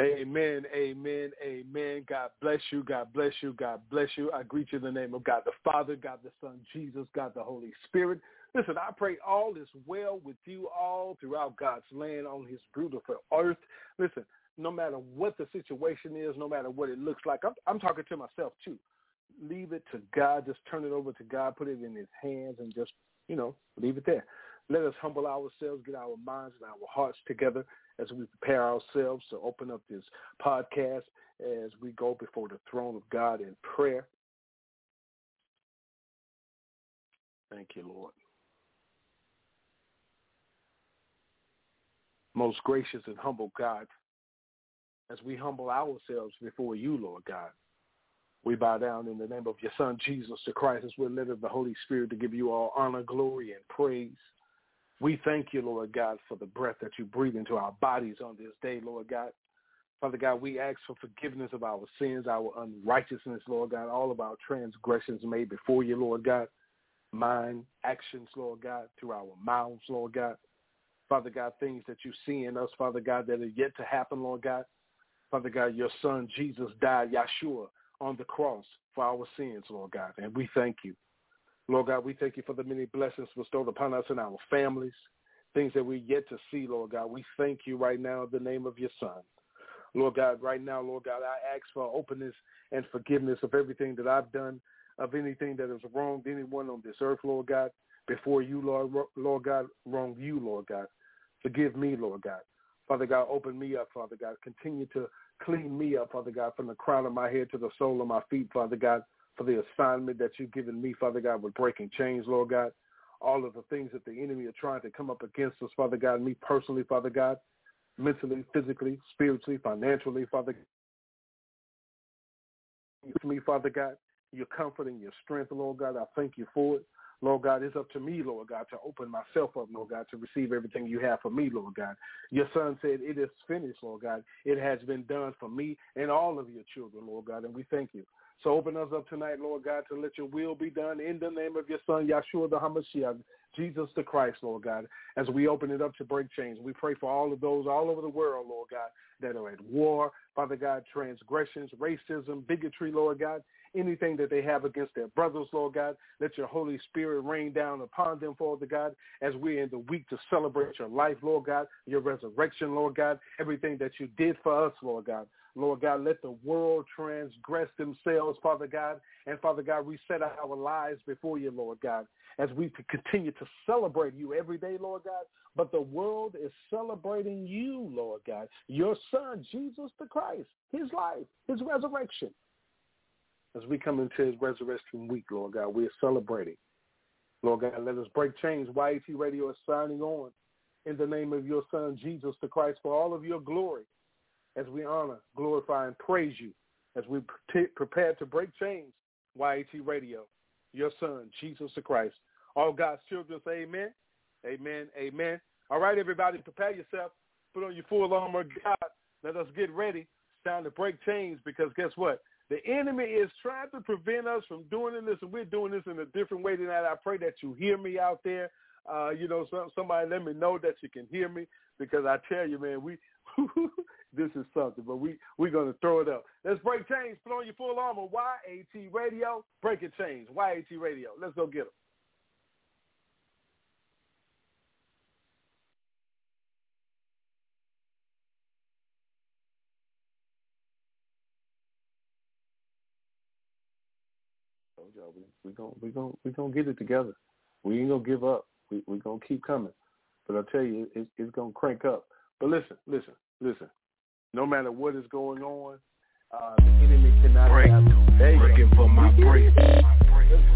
Amen, amen, amen. God bless you, God bless you, God bless you. I greet you in the name of God the Father, God the Son, Jesus, God the Holy Spirit. Listen, I pray all is well with you all throughout God's land on his beautiful earth. Listen, no matter what the situation is, no matter what it looks like, I'm, I'm talking to myself too. Leave it to God. Just turn it over to God. Put it in his hands and just, you know, leave it there. Let us humble ourselves, get our minds and our hearts together as we prepare ourselves to open up this podcast as we go before the throne of God in prayer. Thank you, Lord. Most gracious and humble God, as we humble ourselves before you, Lord God, we bow down in the name of your Son, Jesus the Christ, as we're of the Holy Spirit to give you all honor, glory, and praise. We thank you, Lord God, for the breath that you breathe into our bodies on this day, Lord God. Father God, we ask for forgiveness of our sins, our unrighteousness, Lord God, all of our transgressions made before you, Lord God, mind, actions, Lord God, through our mouths, Lord God. Father God, things that you see in us, Father God, that are yet to happen, Lord God. Father God, your son Jesus died, Yeshua, on the cross for our sins, Lord God, and we thank you. Lord God, we thank you for the many blessings bestowed upon us and our families, things that we yet to see, Lord God. We thank you right now in the name of your son. Lord God, right now, Lord God, I ask for openness and forgiveness of everything that I've done, of anything that has wronged anyone on this earth, Lord God, before you, Lord, Lord God, wronged you, Lord God. Forgive me, Lord God. Father God, open me up, Father God. Continue to clean me up, Father God, from the crown of my head to the sole of my feet, Father God, for the assignment that you've given me, Father God, with breaking chains, Lord God. All of the things that the enemy are trying to come up against us, Father God, me personally, Father God, mentally, physically, spiritually, financially, Father for me, Father God, your comfort and your strength, Lord God. I thank you for it. Lord God, it's up to me, Lord God, to open myself up, Lord God, to receive everything you have for me, Lord God. Your son said it is finished, Lord God. It has been done for me and all of your children, Lord God, and we thank you. So open us up tonight, Lord God, to let your will be done in the name of your son, Yeshua the HaMashiach, Jesus the Christ, Lord God, as we open it up to break chains. We pray for all of those all over the world, Lord God, that are at war, Father God, transgressions, racism, bigotry, Lord God, anything that they have against their brothers, Lord God. Let your Holy Spirit rain down upon them, Father God, as we're in the week to celebrate your life, Lord God, your resurrection, Lord God, everything that you did for us, Lord God. Lord God, let the world transgress themselves, Father God. And Father God, we set our lives before you, Lord God, as we continue to celebrate you every day, Lord God. But the world is celebrating you, Lord God, your son, Jesus the Christ, his life, his resurrection. As we come into his resurrection week, Lord God, we are celebrating. Lord God, let us break chains. YAT Radio is signing on in the name of your son, Jesus the Christ, for all of your glory as we honor, glorify, and praise you as we prepare to break chains. YAT Radio, your son, Jesus the Christ. All God's children say amen, amen, amen. All right, everybody, prepare yourself. Put on your full armor God. Let us get ready. It's time to break chains because guess what? The enemy is trying to prevent us from doing this, and we're doing this in a different way than that. I pray that you hear me out there. Uh, you know, some, somebody let me know that you can hear me because I tell you, man, we this is something, but we we're gonna throw it up. Let's break chains. Put on your full armor. YAT Radio. Break it chains. YAT Radio. Let's go get them. Y'all, we we gonna we gonna we gonna get it together. We ain't gonna give up. We we gonna keep coming. But I tell you, it's it's gonna crank up. But listen, listen, listen. No matter what is going on, uh, the enemy cannot breakthrough. Have, looking for my breakthrough.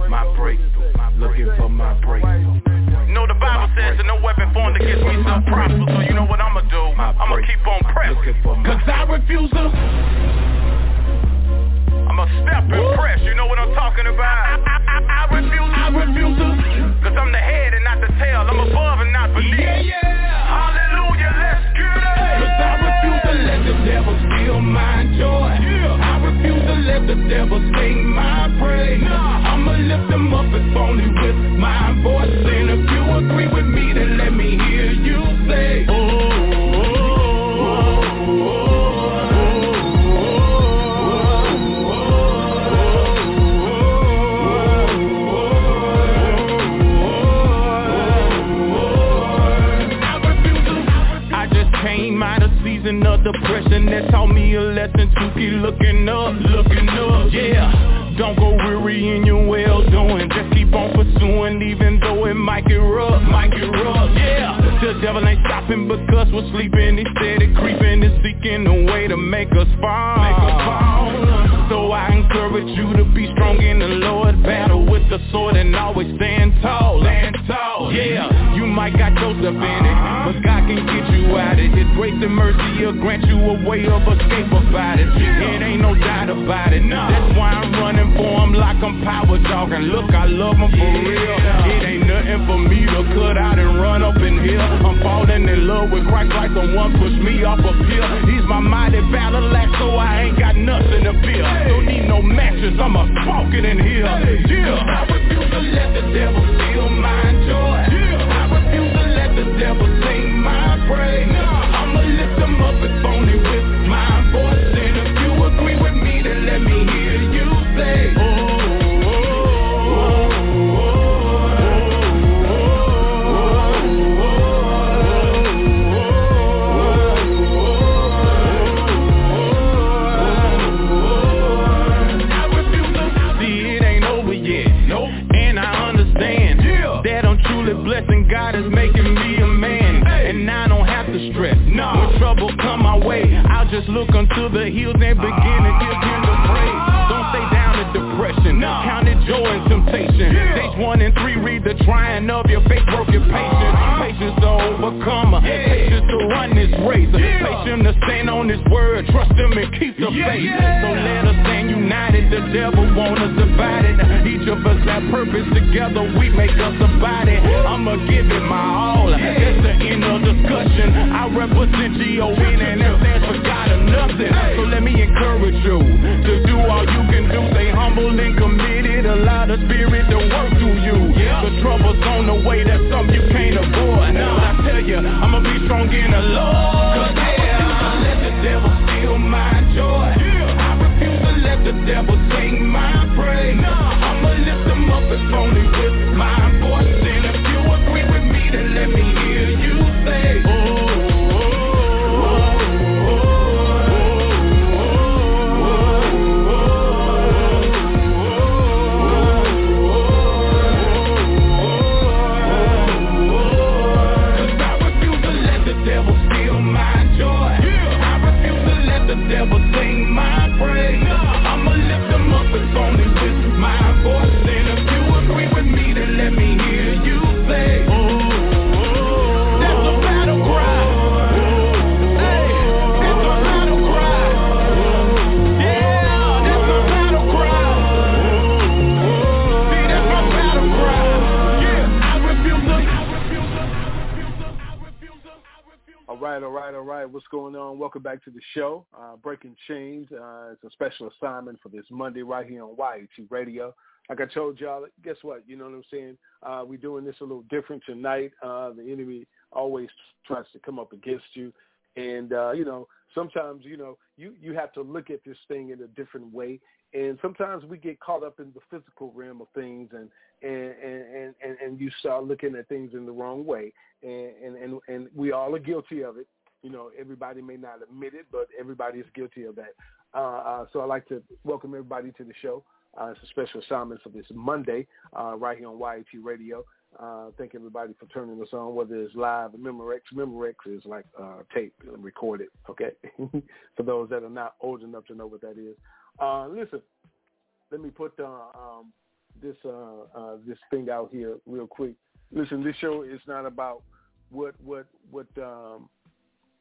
My breakthrough. Looking for my breakthrough. know the Bible says that no weapon formed against me shall prosper. So you know what I'ma do? I'ma keep on pressing. Cause I refuse to. I'ma step talking about. I, I, I, I refuse, I refuse to. Cause I'm the head and not the tail. I'm above and not beneath. Yeah, yeah. Hallelujah, let's get it. Cause I refuse to let the devil steal my joy. Yeah. I refuse to let the devil sing my praise. Nah. I'ma lift him up if only with my voice. And if you agree with me, then let me hear you say, season of depression that taught me a lesson to keep looking up, looking up, yeah. Don't go weary in your well doing, just keep on pursuing even though it might get rough, might get rough, yeah. The devil ain't stopping because we're sleeping, He steady creeping and seeking a way to make us fall, make us fall. So I encourage you to be strong in the Lord, battle with the sword and always stand tall, stand tall, yeah. You might got Joseph in it, but God can get you out of it. His grace and mercy will grant you a way of escape about it. It ain't no doubt about it. That's why I'm running for him like I'm power jogging. Look, I love him for real. It ain't nothing for me to cut out and run up in here. I'm falling in love with Christ like the one pushed me off a pill. He's my mighty battle axe, so I ain't got nothing to fear. Don't need no matches, I'm a smoking in here. Yeah. I refuse to let the devil steal my joy. Yeah. I refuse to let the devil sing my praise. Just look unto the hills and begin to give him the praise. Don't stay down in depression. Count it joy and temptation. James one and three, read the trying of your faith, work your patience. Uh-huh. Patience to overcome. Patience to run this race. Patience to stand on his word. Trust him and keep the faith. So let us stand united. The devil want us divided. Each of us have purpose together. We make us a body. I'ma give it my all. That's the end of discussion. I represent G-O-N and to do all you can do. Stay humble and committed. Allow the spirit to work through you. The trouble's on the way. That's something you can't avoid. Now I tell you, I'ma be strong in the Lord. Cause yeah, I refuse to let the devil steal my joy. I refuse to let the devil sing my praise. I'ma lift him up if only with my voice. And if you agree with me, then let me hear you say, Cause devil sing my praise. What's going on? Welcome back to the show, uh, Breaking Chains. Uh, it's a special assignment for this Monday right here on YAT Radio. Like I told y'all, guess what? You know what I'm saying? Uh, we're doing this a little different tonight. Uh, the enemy always tries to come up against you. And, uh, you know, sometimes, you know, you, you have to look at this thing in a different way. And sometimes we get caught up in the physical realm of things and, and, and, and, and you start looking at things in the wrong way. And, and, and, and we all are guilty of it. You know, everybody may not admit it, but everybody is guilty of that. Uh, uh, so I'd like to welcome everybody to the show. Uh, it's a special assignment for this Monday uh, right here on YAT Radio. Uh, thank everybody for turning us on, whether it's live or Memorex. Memorex is like uh, tape and recorded, okay? for those that are not old enough to know what that is. Listen, let me put um, this this thing out here real quick. Listen, this show is not about what what what um,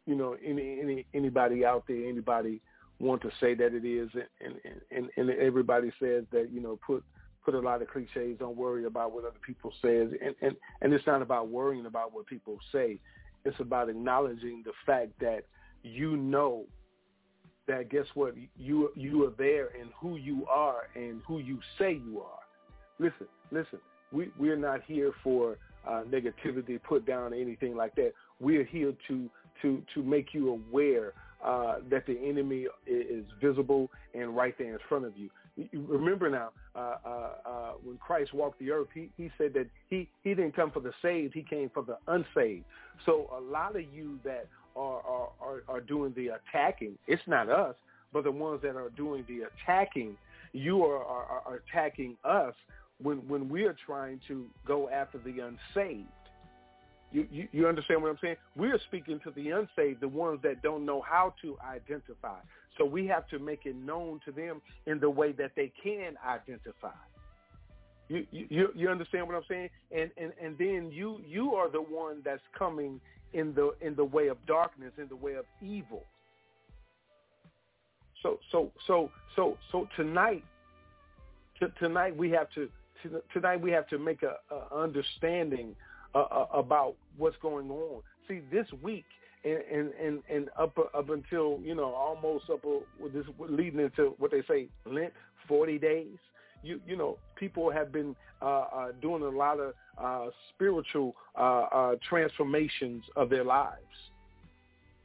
you know any any anybody out there, anybody want to say that it is, and and and, and everybody says that you know put put a lot of cliches. Don't worry about what other people says, and and and it's not about worrying about what people say. It's about acknowledging the fact that you know that guess what you you are there and who you are and who you say you are. Listen, listen. We we're not here for uh, negativity, put down, anything like that. We're here to to to make you aware uh, that the enemy is visible and right there in front of you. Remember now, uh, uh, uh, when Christ walked the earth, he, he said that he, he didn't come for the saved, he came for the unsaved. So a lot of you that are, are, are, are doing the attacking, it's not us, but the ones that are doing the attacking, you are, are, are attacking us when, when we are trying to go after the unsaved. You, you, you understand what I'm saying? We're speaking to the unsaved, the ones that don't know how to identify. So we have to make it known to them in the way that they can identify. You you you understand what I'm saying? And and and then you you are the one that's coming in the in the way of darkness, in the way of evil. So so so so so tonight t- tonight we have to t- tonight we have to make a, a understanding uh, uh, about what's going on. See, this week and and and, and up up until you know almost up uh, this leading into what they say Lent, forty days. You you know people have been uh, uh, doing a lot of uh, spiritual uh, uh, transformations of their lives.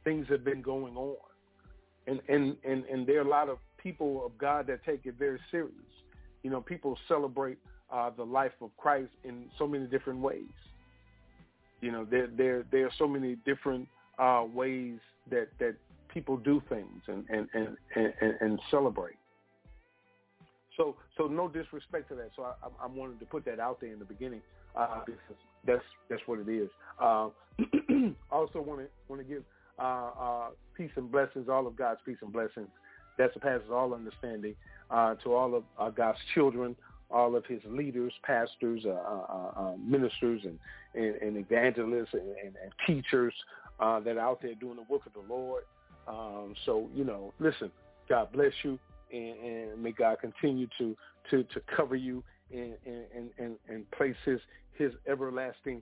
Things have been going on, and and and and there are a lot of people of God that take it very serious. You know, people celebrate uh, the life of Christ in so many different ways. You know, there there there are so many different uh, ways that that people do things and and and and, and celebrate. So so no disrespect to that. So I, I wanted to put that out there in the beginning uh, because that's that's what it is. Uh, also want to want to give uh, uh, peace and blessings, all of God's peace and blessings that surpasses all understanding uh, to all of God's children, all of his leaders, pastors, uh, uh, uh, ministers, and, and, and evangelists and, and, and teachers uh, that are out there doing the work of the Lord. Um, so, you know, listen, God bless you, and, and may God continue to, to, to cover you and, and, and, and place his, his everlasting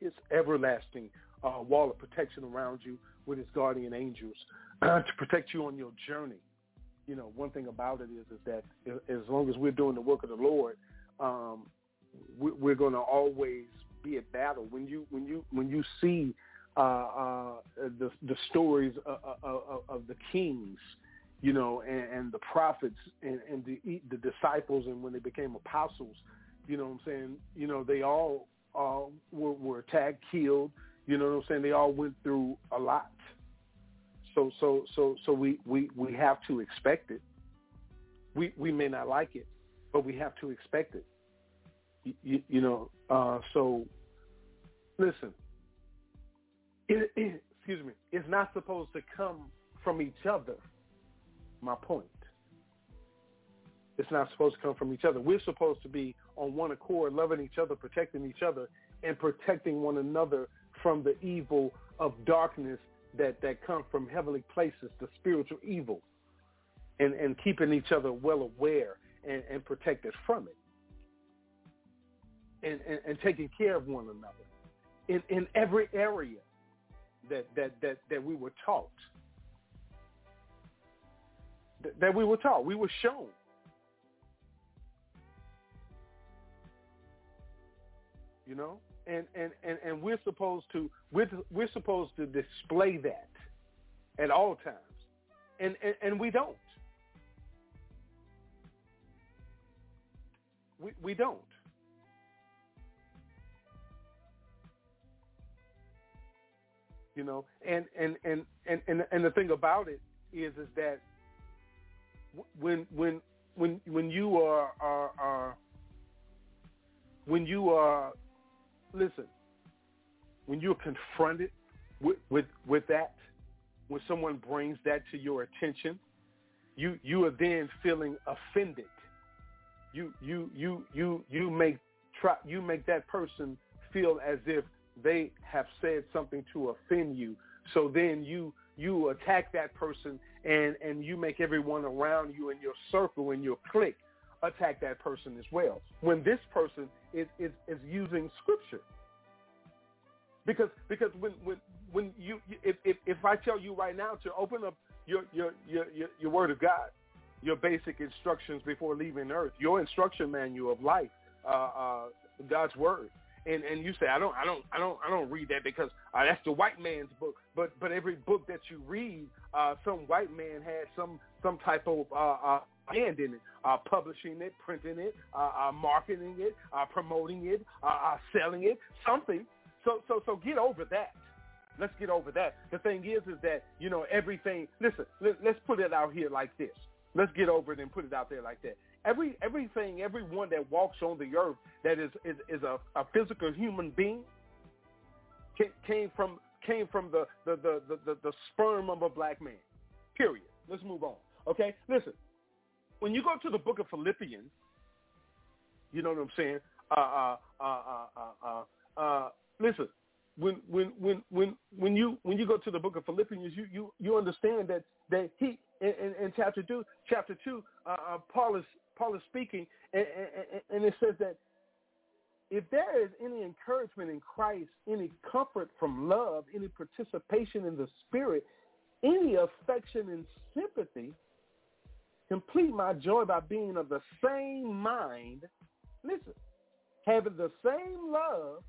his everlasting uh, wall of protection around you with his guardian angels uh, to protect you on your journey you know, one thing about it is is that as long as we're doing the work of the Lord, um, we're going to always be at battle. When you when you when you see uh, uh, the the stories of, of, of the kings, you know, and, and the prophets and, and the the disciples, and when they became apostles, you know what I'm saying? You know, they all uh, were, were attacked, killed. You know what I'm saying? They all went through a lot so so so so we we we have to expect it. We we may not like it, but we have to expect it. You, you know, uh, so listen. It, it, excuse me. It's not supposed to come from each other. My point. It's not supposed to come from each other. We're supposed to be on one accord, loving each other, protecting each other, and protecting one another from the evil of darkness that, that come from heavenly places, the spiritual evil, and, and keeping each other well aware and, and protected from it. And, and, and taking care of one another in, in every area that, that, that, that we were taught. That, that we were taught. We were shown. You know? And, and, and, and we're supposed to we're, we're supposed to display that at all times, and, and, and we don't. We we don't. You know, and and and and and, and the thing about it is is that when when when when you are are, are when you are listen, when you're confronted with, with, with that, when someone brings that to your attention, you, you are then feeling offended. You, you, you, you, you make, try, you make that person feel as if they have said something to offend you. So then you, you attack that person and, and you make everyone around you in your circle, in your clique, attack that person as well when this person is, is, is using scripture. Because because when when when you if, if if I tell you right now to open up your your your your, your word of God, your basic instructions before leaving earth, your instruction manual of life, uh, uh, God's word, and and you say I don't I don't I don't I don't read that because uh, that's the white man's book. But but every book that you read, uh, some white man had some some type of uh, in it, uh, publishing it, printing it, uh, uh, marketing it, uh, promoting it, uh, uh, selling it, something. So so so get over that. Let's get over that. The thing is, is that you know everything. Listen, let, let's put it out here like this. Let's get over it and put it out there like that. Every everything, everyone that walks on the earth that is is, is a, a physical human being came from came from the the, the the the the sperm of a black man. Period. Let's move on. Okay, listen. When you go to the book of Philippians, you know what I'm saying. Uh, uh, uh, uh, uh, uh, listen, when when when when when you when you go to the book of Philippians, you you you understand that that he in, in, in chapter two chapter two Paul is Paul is speaking and, and, and it says that if there is any encouragement in Christ, any comfort from love, any participation in the Spirit, any affection and sympathy, complete my joy by being of the same mind. Listen, having the same love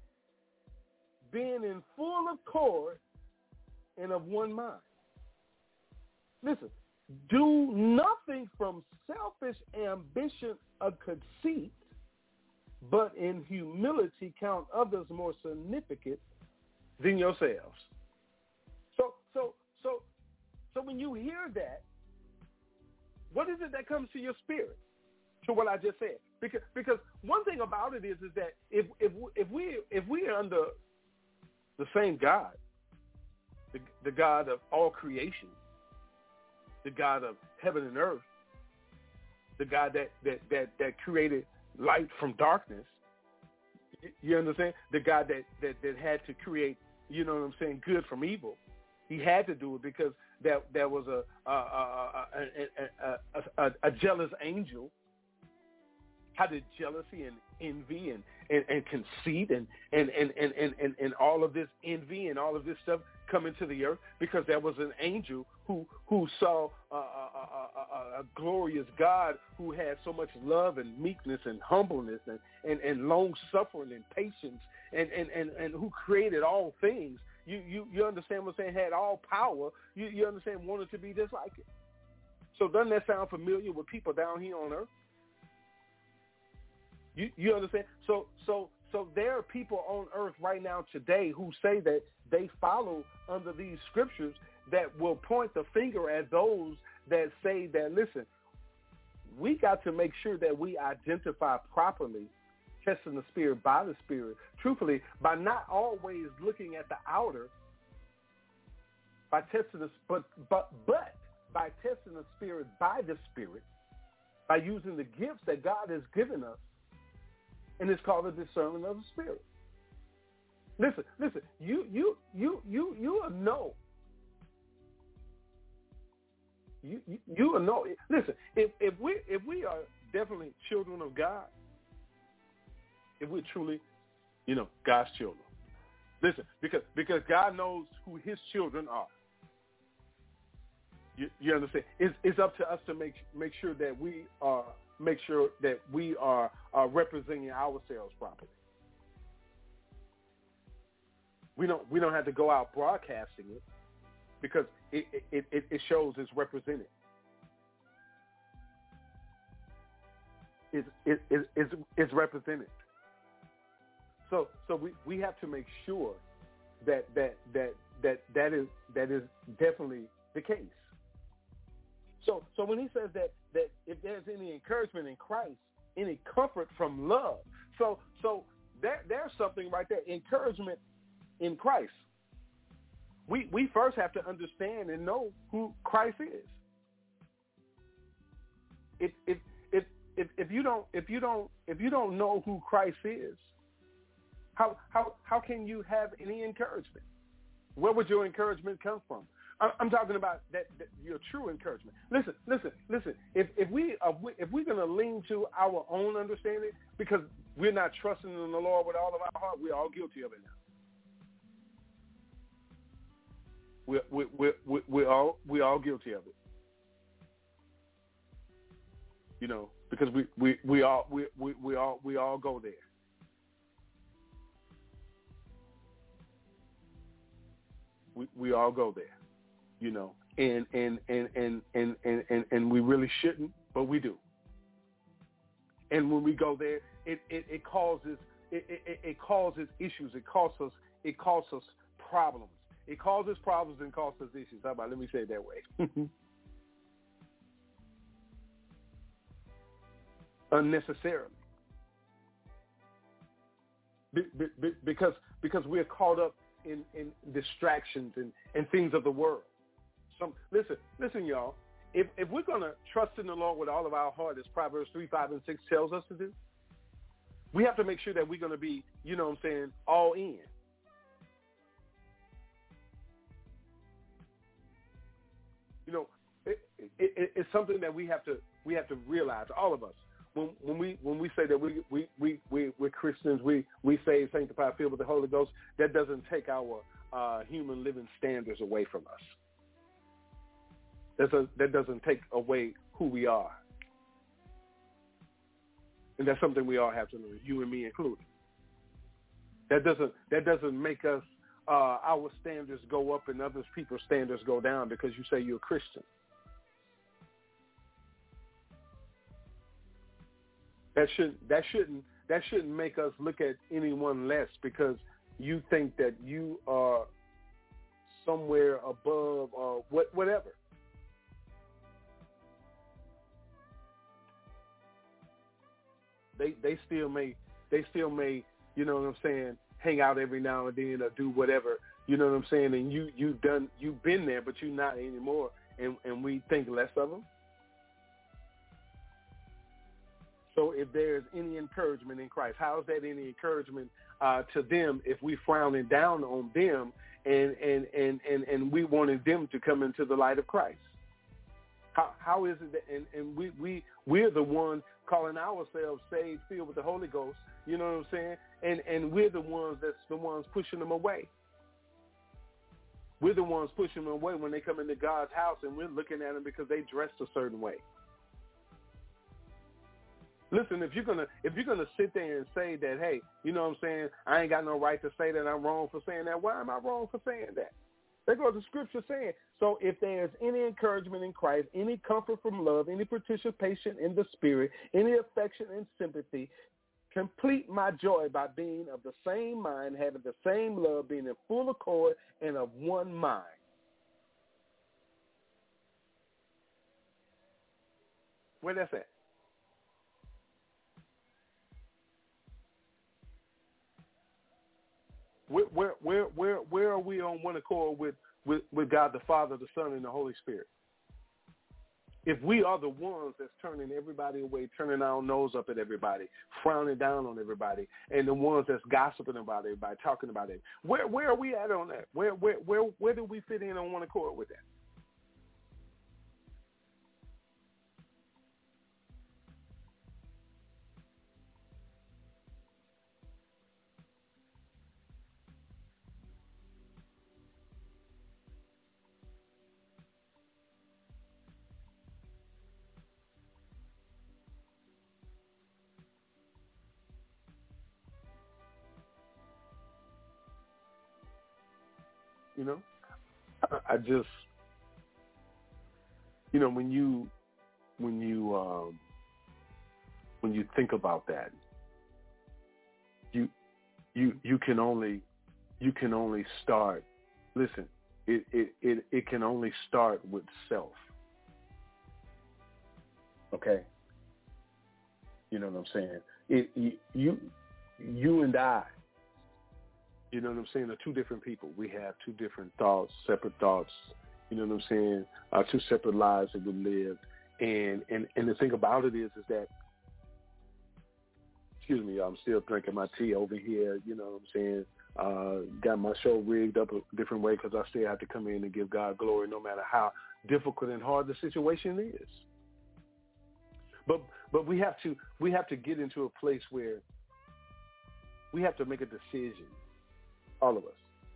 being in full accord and of one mind. Listen, do nothing from selfish ambition or conceit, but in humility count others more significant than yourselves. So, so, so, so when you hear that, what is it that comes to your spirit? To what I just said, because because one thing about it is is that if if if we if we are under the same God, the, the God of all creation, the God of heaven and earth, the God that, that, that, that created light from darkness. You understand? The God that, that, that had to create, you know what I'm saying, good from evil. He had to do it because that there was a a, a, jealous angel how did jealousy and envy and, and, and conceit and, and, and, and, and, and all of this envy and all of this stuff come into the earth because there was an angel who who saw a, a, a, a, glorious God who had so much love and meekness and humbleness and, and, and long suffering and patience and, and, and, and who created all things. You, you you understand what I'm saying? Had all power. You you understand wanted to be just like it. So doesn't that sound familiar with people down here on earth? You you understand? So so so there are people on earth right now today who say that they follow under these scriptures that will point the finger at those that say that listen, we got to make sure that we identify properly testing the spirit by the spirit, truthfully, by not always looking at the outer, by testing the but but but by testing the spirit by the spirit, by using the gifts that God has given us and it's called the discernment of the spirit. Listen, listen. You you you you you know. You you, you know. Listen, if if we if we are definitely children of God, if we're truly, you know, God's children. Listen, because because God knows who His children are. You, you understand? It's, it's up to us to make make sure that we are make sure that we are, are representing ourselves properly. We don't we don't have to go out broadcasting it because it it, it, it shows it's represented. It, it, it's, it's represented. So so we, we have to make sure that that that that that is that is definitely the case. So so when he says that that if there's any encouragement in Christ, any comfort from love. So so there there's something right there. Encouragement in Christ. We we first have to understand and know who Christ is. If if if if, if you don't if you don't if you don't know who Christ is, how how how can you have any encouragement? Where would your encouragement come from? I'm talking about that, that, your true encouragement. Listen, listen, listen. If if we if we're going to lean to our own understanding because we're not trusting in the Lord with all of our heart, we're all guilty of it now. We're we we we we're all we all guilty of it. You know, because we we we all we we, we all we all go there. We we all go there you know, and and and and and and and, and we really shouldn't, but we do. And when we go there, it it, it causes it, it, it causes issues. It causes us it causes us problems. It causes problems and causes issues. How about let me say it that way? Unnecessarily. Be, be, because because we're caught up in, in distractions and, and things of the world. Some listen, listen, y'all. If if we're gonna trust in the Lord with all of our heart, as Proverbs three, five, and six tells us to do, we have to make sure that we're gonna be, you know, what I'm saying, all in. You know, it, it, it, it's something that we have to we have to realize, all of us. When, we when we say that we we we we we're Christians, we we say sanctified, filled with the Holy Ghost. That doesn't take our uh, human living standards away from us. That's a, that doesn't take away who we are. And that's something we all have to learn, you and me included. That doesn't that doesn't make us uh, our standards go up and other people's standards go down because you say you're a Christian. That should that shouldn't that shouldn't make us look at anyone less because you think that you are somewhere above or what whatever. they they still may they still may you know what I'm saying hang out every now and then or do whatever you know what I'm saying and you you've done you've been there but you're not anymore and and we think less of them. So if there's any encouragement in Christ, how is that any encouragement uh, to them if we frowning down on them and and and and and we wanted them to come into the light of Christ? How how is it that and and we we we're the ones calling ourselves saved, filled with the Holy Ghost. You know what I'm saying? And and we're the ones that's the ones pushing them away. We're the ones pushing them away when they come into God's house, and we're looking at them because they dressed a certain way. Listen, if you're gonna if you're gonna sit there and say that, hey, you know what I'm saying, I ain't got no right to say that I'm wrong for saying that. Why am I wrong for saying that? There goes the scripture saying. So if there's any encouragement in Christ, any comfort from love, any participation in the Spirit, any affection and sympathy, complete my joy by being of the same mind, having the same love, being in full accord and of one mind. Where that's at? Where, where, where, where, are we on one accord with, with, with God the Father, the Son, and the Holy Spirit? If we are the ones that's turning everybody away, turning our nose up at everybody, frowning down on everybody, and the ones that's gossiping about everybody, talking about it, where where are we at on that? Where where where where do we fit in on one accord with that? Know, I, I just, you know, when you, when you, um, when you think about that, you, you, you can only, you can only start. Listen, it, it, it, it can only start with self. Okay. You know what I'm saying? It, you, you and I you know what I'm saying, are two different people. We have two different thoughts, separate thoughts, you know what I'm saying, uh, two separate lives that we lived. And, and, and the thing about it is, is that, excuse me, I'm still drinking my tea over here, you know what I'm saying, uh, got my show rigged up a different way because I still have to come in and give God glory no matter how difficult and hard the situation is. But but we have to we have to get into a place where we have to make a decision, all of us,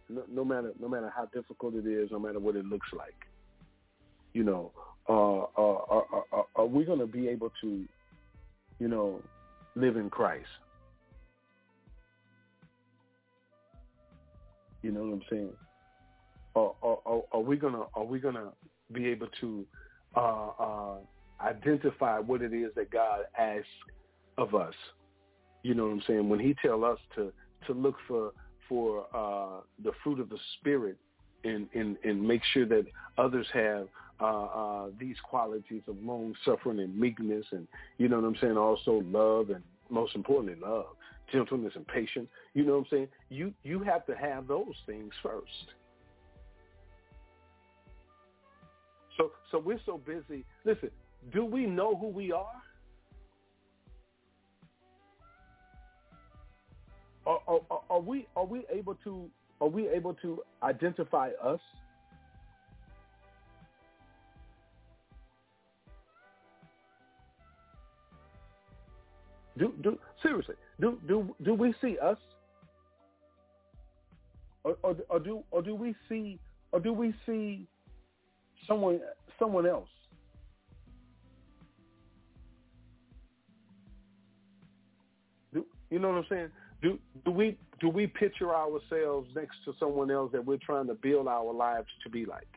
no, no matter no matter how difficult it is, no matter what it looks like. You know, uh, uh, are, are, are we going to be able to, you know, live in Christ? You know what I'm saying? Are, are, are we gonna are we gonna be able to uh, uh, identify what it is that God asks of us? You know what I'm saying? When He tell us to to look for for uh, the fruit of the Spirit and, and and make sure that others have uh, uh, these qualities of long suffering and meekness, and you know what I'm saying. Also love and most importantly love gentleness and patience. You know what I'm saying? You you have to have those things first. So so we're so busy. Listen, do we know who we are? Are, are, we are we able to are we able to identify us? Do do seriously? Do do do we see us, or, or, or do or do we see or do we see someone someone else? Do you know what I'm saying? Do we do we picture ourselves next to someone else that we're trying to build our lives to be like?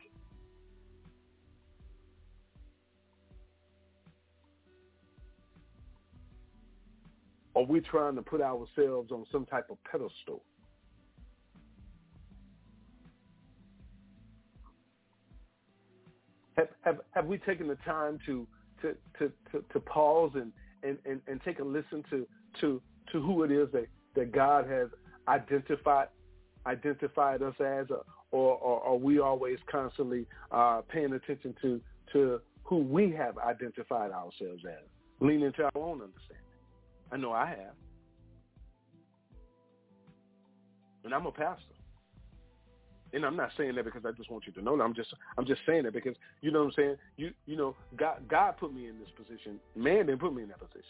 Are we trying to put ourselves on some type of pedestal? Have, have, have we taken the time to, to, to, to, to pause and, and, and, and take a listen to, to, to who it is that, that God has identified identified us as, or, or, are we always constantly uh, paying attention to, to who we have identified ourselves as, leaning to our own understanding? I know I have. And I'm a pastor. And I'm not saying that because I just want you to know that. I'm just I'm just saying that because you know what I'm saying? You you know, God God put me in this position. Man didn't put me in that position.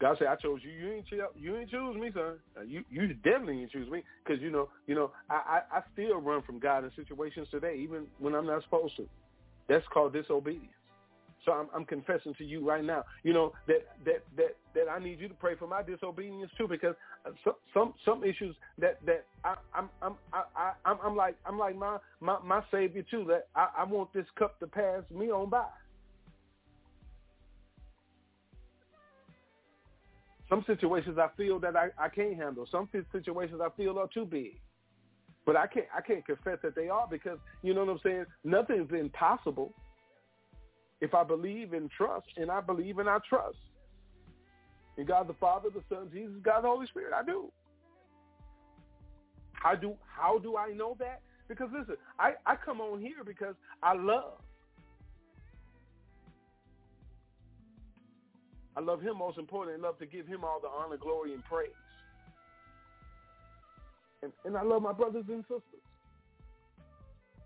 God said, "I chose you. You ain't you ain't choose me, son. Uh, you you definitely ain't choose me because you know you know I, I I still run from God in situations today, even when I'm not supposed to. That's called disobedience. So I'm, I'm confessing to you right now, you know that that that that I need you to pray for my disobedience too, because some some some issues that that I, I'm I'm I, I'm I'm like I'm like my my my savior too. That I, I want this cup to pass me on by. Some situations I feel that I, I can't handle. Some situations I feel are too big. But I can't I can't confess that they are because you know what I'm saying. Nothing's impossible if I believe and trust, and I believe and I trust in God the Father, the Son, Jesus, God the Holy Spirit, I do. How do how do I know that? Because listen, I, I come on here because I love. I love him most important. Love to give him all the honor, glory, and praise. And, and I love my brothers and sisters.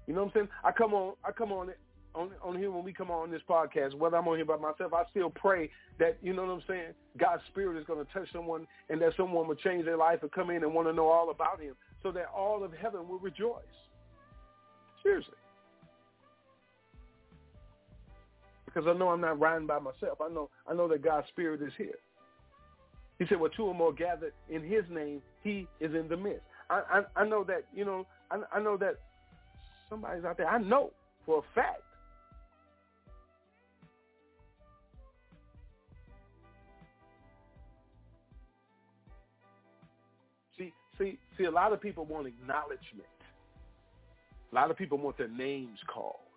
You know what I'm saying? I come on I come on on on here when we come on this podcast, whether I'm on here by myself, I still pray that you know what I'm saying. God's spirit is going to touch someone, and that someone will change their life and come in and want to know all about Him, so that all of heaven will rejoice. Seriously, because I know I'm not riding by myself. I know I know that God's spirit is here. He said, "Well, two or more gathered in His name, He is in the midst." I I, I know that you know I, I know that somebody's out there. I know for a fact See, see, see. a lot of people want acknowledgement. A lot of people want their names called.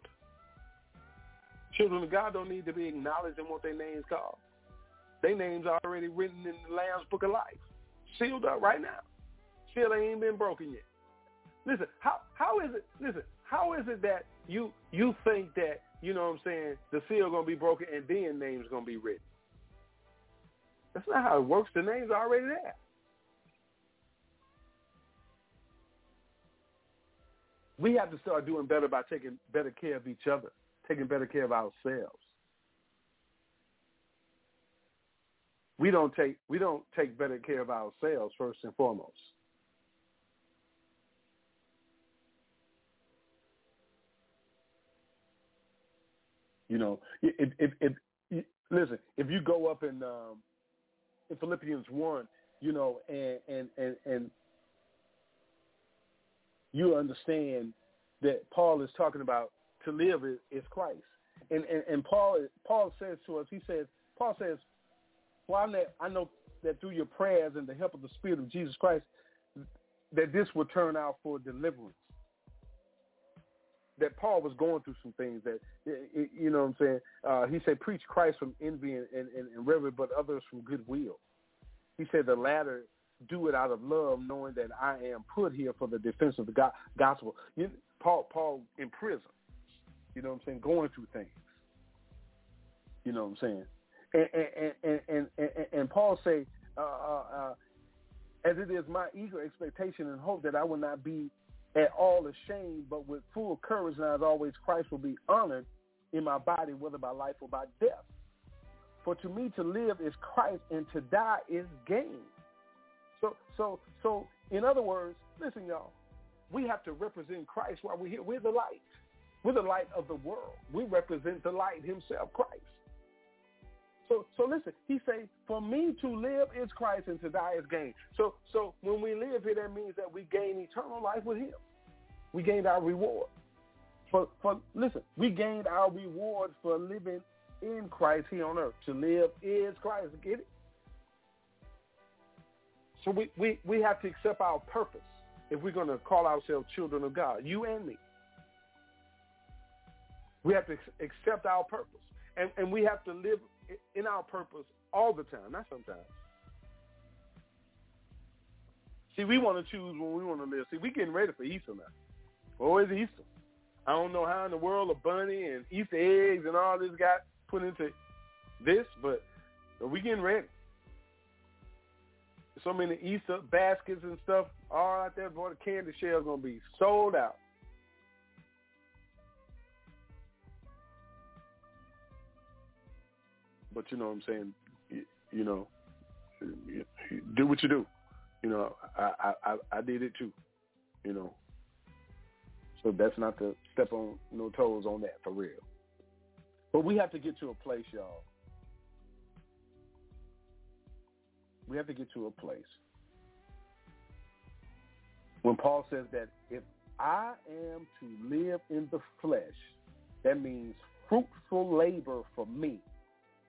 Children of God don't need to be acknowledged what their names called. Their names are already written in the Lamb's Book of Life, sealed up right now. Still, they ain't been broken yet. Listen, how how is it? Listen, how is it that you you think that you know what I'm saying? The seal gonna be broken and then names gonna be written. That's not how it works. The names are already there. We have to start doing better by taking better care of each other taking better care of ourselves. We don't take we don't take better care of ourselves first and foremost. You know, if if, if listen, if you go up in um, in Philippians one, you know, and and and and you understand that Paul is talking about to live is, is Christ, and, and and Paul Paul says to us, he says, Paul says, well, I know, that through your prayers and the help of the Spirit of Jesus Christ, that this will turn out for deliverance that Paul was going through some things that you know what I'm saying. Uh, he said, "Preach Christ from envy and, and, and reverence, but others from goodwill." He said, "The latter do it out of love, knowing that I am put here for the defense of the go- gospel." You, Paul, Paul in prison. You know what I'm saying? Going through things. You know what I'm saying? And and and and, and, Paul say, uh, uh, uh, "As it is my eager expectation and hope that I will not be at all ashamed, but with full courage, and as always, Christ will be honored in my body, whether by life or by death. For to me to live is Christ, and to die is gain. So, so, so, in other words, listen, y'all, we have to represent Christ while we're here. We're the light. We're the light of the world. We represent the light himself, Christ. So, so listen. He says, "For me to live is Christ, and to die is gain." So, so when we live here, that means that we gain eternal life with Him. We gained our reward. For, for listen, we gained our reward for living in Christ here on earth. To live is Christ. Get it? So we, we, we have to accept our purpose if we're going to call ourselves children of God, you and me. We have to accept our purpose. And, and we have to live in our purpose all the time, not sometimes. See, we want to choose when we want to live. See, we getting ready for Easter now. Oh, it's Easter. I don't know how in the world a bunny and Easter eggs and all this got put into this, but we getting ready. So many Easter baskets and stuff all out there, boy, the candy shell's going to be sold out. But you know what I'm saying. You, you know, do what you do. You know, I, I I did it too. You know, so that's not to step on no toes on that for real. But we have to get to a place, y'all. We have to get to a place when Paul says that if I am to live in the flesh, that means fruitful labor for me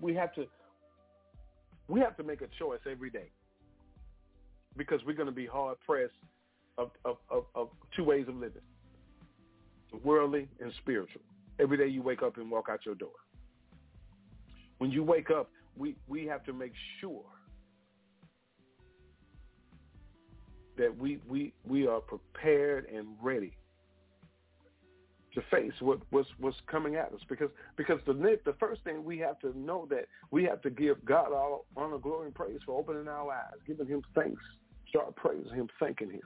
we have to we have to make a choice every day because we're going to be hard pressed of, of, of, of two ways of living, worldly and spiritual. Every day you wake up and walk out your door. When you wake up, we, we have to make sure that we, we, we are prepared and ready to face what, what's what's coming at us because because the the first thing we have to know that we have to give God all honor, glory, and praise for opening our eyes, giving Him thanks, start praising Him, thanking Him.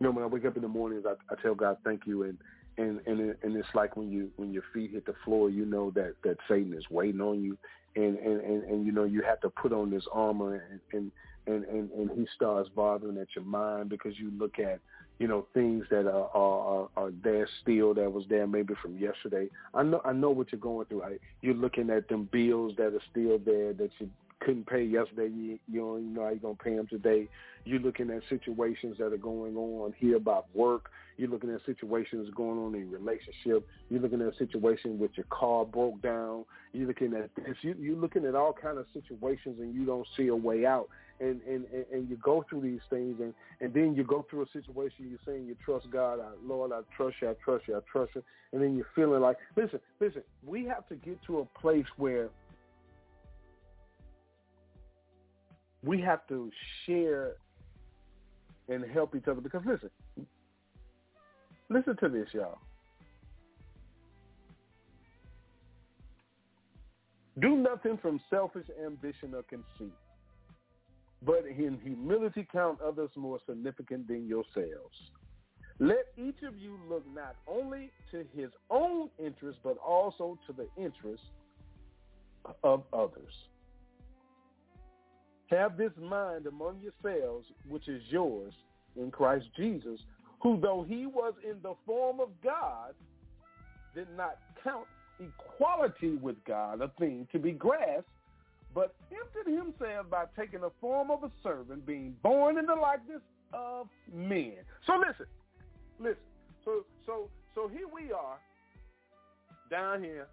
You know, when I wake up in the mornings, I, I tell God thank you, and and and it, and it's like when you when your feet hit the floor, you know that that Satan is waiting on you, and and and, and you know you have to put on this armor and, and and, and, and he starts bothering at your mind because you look at, you know, things that are, are, are there still that was there maybe from yesterday. I know I know what you're going through. You're looking at them bills that are still there that you couldn't pay yesterday. You, you don't even know how you're gonna pay them today. You're looking at situations that are going on here about work. You're looking at situations going on in your relationship. You're looking at a situation with your car broke down. You're looking at this. You, you're looking at all kind of situations, and you don't see a way out. And and and you go through these things, and and then you go through a situation. You're saying you trust God, I, Lord, I trust you, I trust you, I trust you, and then you're feeling like, listen, listen. We have to get to a place where we have to share and help each other because listen, listen to this, y'all. Do nothing from selfish ambition or conceit, but in humility count others more significant than yourselves. Let each of you look not only to his own interest, but also to the interest of others. Have this mind among yourselves, which is yours in Christ Jesus, who though he was in the form of God, did not count equality with God a thing to be grasped, but emptied himself by taking the form of a servant, being born in the likeness of men. So listen, listen. So so so here we are down here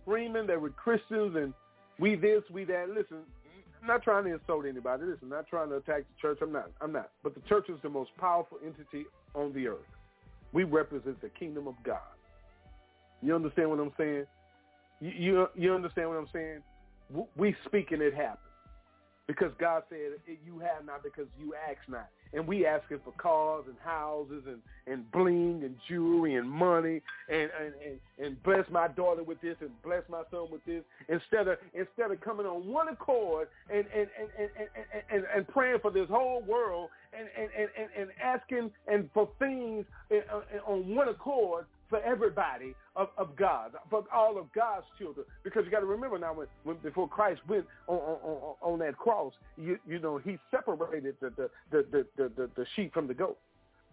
screaming that we're Christians and we this, we that. Listen, I'm not trying to insult anybody. Listen, I'm not trying to attack the church. I'm not. I'm not. But the church is the most powerful entity on the earth. We represent the kingdom of God. You understand what I'm saying? You you, understand what I'm saying? We speak and it happens. Because God said, you have not because you ask not. And we asking for cars and houses and, and bling and jewelry and money and, and, and, and bless my daughter with this and bless my son with this instead of instead of coming on one accord and and, and, and, and, and, and praying for this whole world and, and, and, and asking and for things on one accord for everybody of, of God, for all of God's children. Because you got to remember now, when, when before Christ went on, on, on that cross, you, you know, he separated the, the, the, the, the, the sheep from the goat.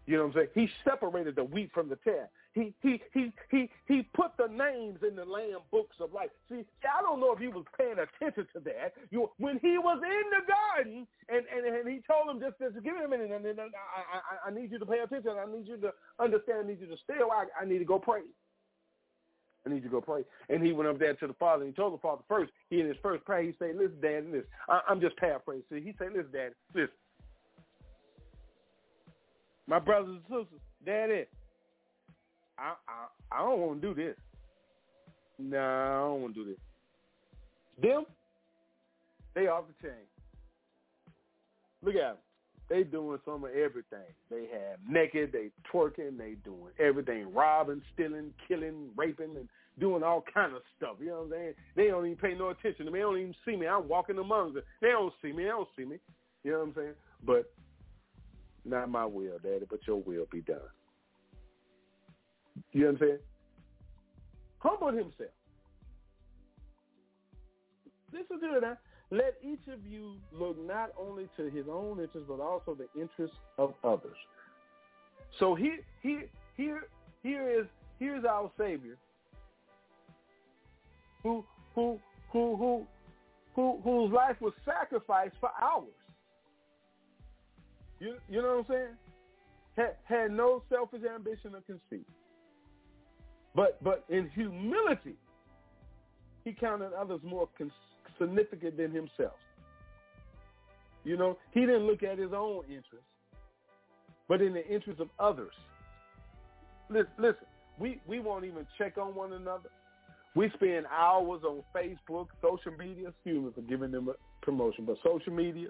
You know what I'm saying? He separated the wheat from the tare. He he he he he put the names in the Lamb books of life. See, I don't know if he was paying attention to that. You when he was in the garden and and, and he told him just, just give me a minute and, I, I I need you to pay attention. I need you to understand. I need you to stay I, I need to go pray. Need you to go pray. And he went up there to the father and he told the father first, he in his first prayer, he said, listen, Dad, listen. I, I'm just paraphrasing. See, he said, listen, Dad, listen. My brothers and sisters, Daddy, I I, I don't want to do this. No, I don't want to do this. Them, they off the chain. Look at them. They doing some of everything. They have naked, they twerking, they doing everything, robbing, stealing, killing, raping, and doing all kind of stuff. You know what I'm saying? They don't even pay no attention to me. They don't even see me. I'm walking among them. They don't see me. They don't see me. You know what I'm saying? But not my will, Daddy, but your will be done. You know what I'm saying? Humble himself. Listen to now. Let each of you look not only to his own interests, but also the interests of others. So here, here, here, here is here's our Savior, who, who, who, who, who, whose life was sacrificed for ours. You you know what I'm saying? Had, had no selfish ambition or conceit. But but in humility, he counted others more significant than himself. You know, he didn't look at his own interests, but in the interest of others. Listen, listen we, we won't even check on one another. We spend hours on Facebook, social media, excuse me for giving them a promotion, but social media,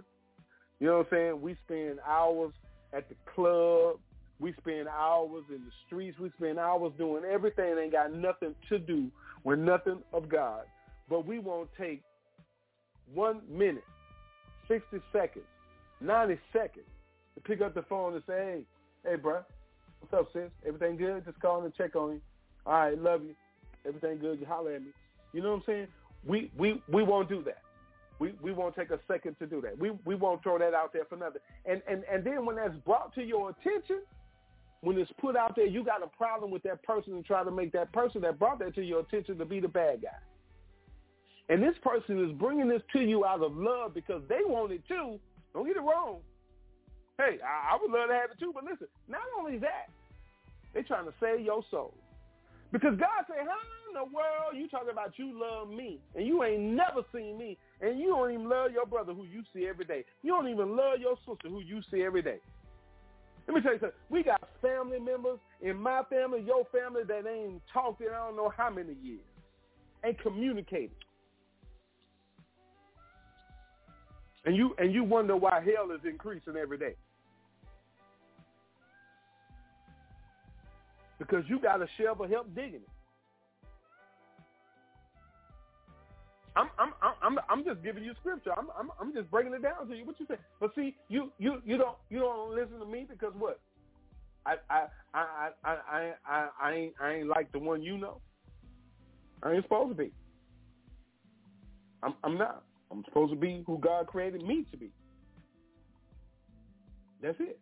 you know what I'm saying? We spend hours at the club. We spend hours in the streets. We spend hours doing everything ain't got nothing to do with nothing of God. But we won't take one minute, 60 seconds, 90 seconds to pick up the phone and say, hey, hey, bro, what's up, sis? Everything good? Just calling to check on you. All right, love you. Everything good? You holler at me. You know what I'm saying? We, we, we won't do that. We we won't take a second to do that. We we won't throw that out there for nothing. And and and then when that's brought to your attention, when it's put out there, you got a problem with that person and try to make that person that brought that to your attention to be the bad guy. And this person is bringing this to you out of love because they want it too. Don't get it wrong. Hey, I, I would love to have it too, but listen, not only that, they're trying to save your soul. Because God said, how in the world you talking about you love me and you ain't never seen me and you don't even love your brother who you see every day. You don't even love your sister who you see every day. Let me tell you something. We got family members in my family, your family that ain't talked in I don't know how many years. Ain't communicated. And you and you wonder why hell is increasing every day. Because you got a shovel help digging it. I'm I'm I'm I'm just giving you scripture. I'm I'm I'm just breaking it down to you. What you say? But see, you you you don't you don't listen to me because what? I I I I I I, I ain't I ain't like the one you know. I ain't supposed to be. I'm I'm not. I'm supposed to be who God created me to be. That's it.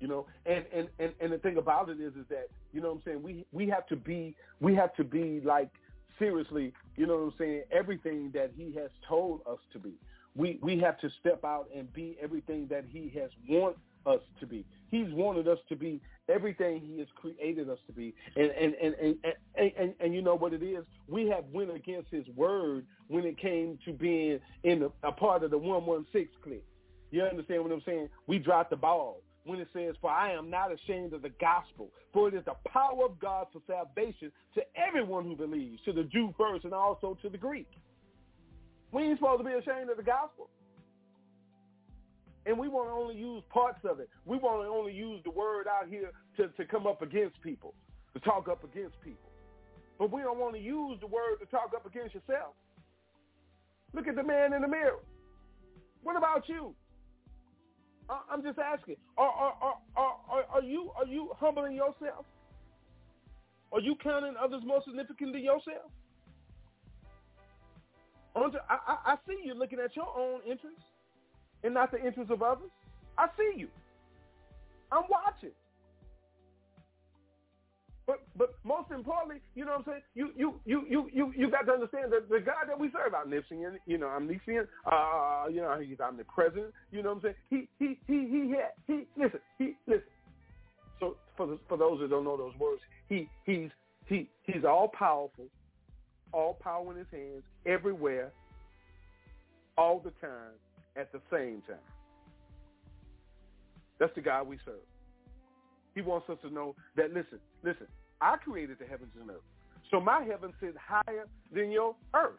You know, and, and, and, and the thing about it is is that, you know what I'm saying, we we have to be we have to be like seriously, you know what I'm saying, everything that he has told us to be. We we have to step out and be everything that he has want us to be. He's wanted us to be everything he has created us to be. And and and and, and, and, and you know what it is? We have went against his word when it came to being in a, part of the 116 clique. You understand what I'm saying? We dropped the ball when it says, For I am not ashamed of the gospel, for it is the power of God for salvation to everyone who believes, to the Jew first and also to the Greek. We ain't supposed to be ashamed of the gospel. And we want to only use parts of it. We want to only use the word out here to, to come up against people, to talk up against people. But we don't want to use the word to talk up against yourself. Look at the man in the mirror. What about you? I'm just asking. Are, are, are, are, are you are you humbling yourself? Are you counting others more significant than yourself? I, I, I see you looking at your own interests and not the interests of others. I see you. I'm watching. But but most importantly, you know what I'm saying? You you you you you you got to understand that the God that we serve, omniscient, you know, omniscient, uh, you know, he's omnipresent. You know what I'm saying? He he he he had he listen he listen. So for the, for those that don't know those words, he he's he he's all powerful, all power in his hands, everywhere, all the time, at the same time. That's the God we serve. He wants us to know that, listen, listen, I created the heavens and earth. So my heaven sits higher than your earth.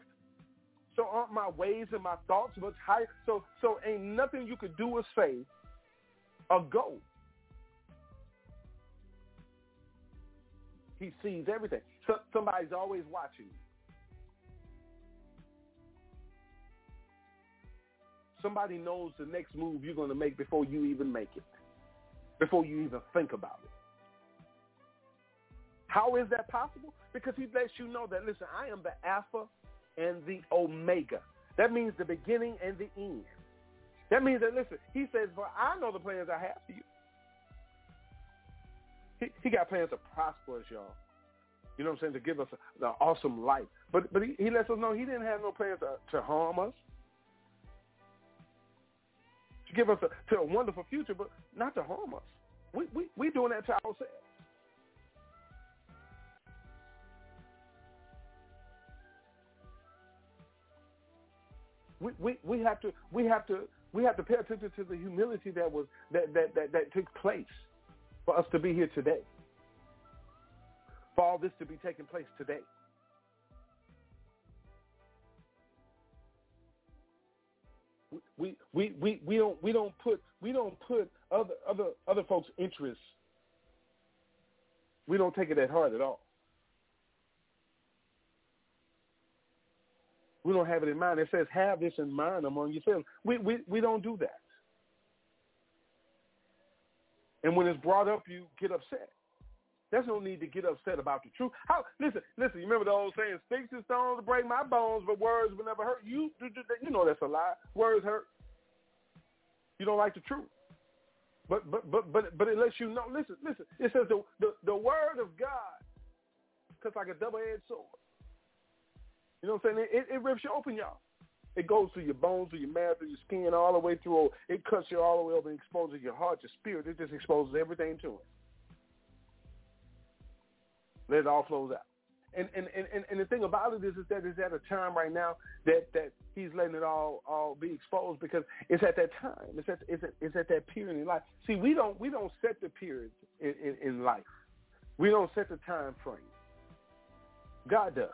So aren't my ways and my thoughts much higher? So so ain't nothing you could do or say or go. He sees everything. So somebody's always watching you. Somebody knows the next move you're going to make before you even make it before you even think about it. How is that possible? Because he lets you know that, listen, I am the Alpha and the Omega. That means the beginning and the end. That means that, listen, he says, for I know the plans I have for you. He, he got plans to prosper us, y'all. You know what I'm saying? To give us an awesome life. But but he, he lets us know he didn't have no plans to, to harm us give us a, to a wonderful future, but not to harm us. We we we doing that to ourselves. We, we, we have to we have to we have to pay attention to the humility that was that, that, that, that took place for us to be here today. For all this to be taking place today. We we we don't we don't put we don't put other other other folks' interests. We don't take it at heart at all. We don't have it in mind. It says, "Have this in mind among yourselves." We we we don't do that. And when it's brought up, you get upset. There's no need to get upset about the truth. How? Listen, listen. You remember the old saying, "Sticks and stones break my bones, but words will never hurt you." You know that's a lie. Words hurt. You don't like the truth, but but but but but it lets you know. Listen, listen. It says the the, the word of God cuts like a double-edged sword. You know what I'm saying? It, it rips you open, y'all. It goes through your bones, through your marrow, through your skin, all the way through. It cuts you all the way and exposes your heart, your spirit. It just exposes everything to it. Let it all flows out. And and, and, and the thing about it is, is that it's at a time right now that, that he's letting it all all be exposed because it's at that time. It's at it's at, it's at that period in life. See, we don't we don't set the period in, in, in life. We don't set the time frame. God does.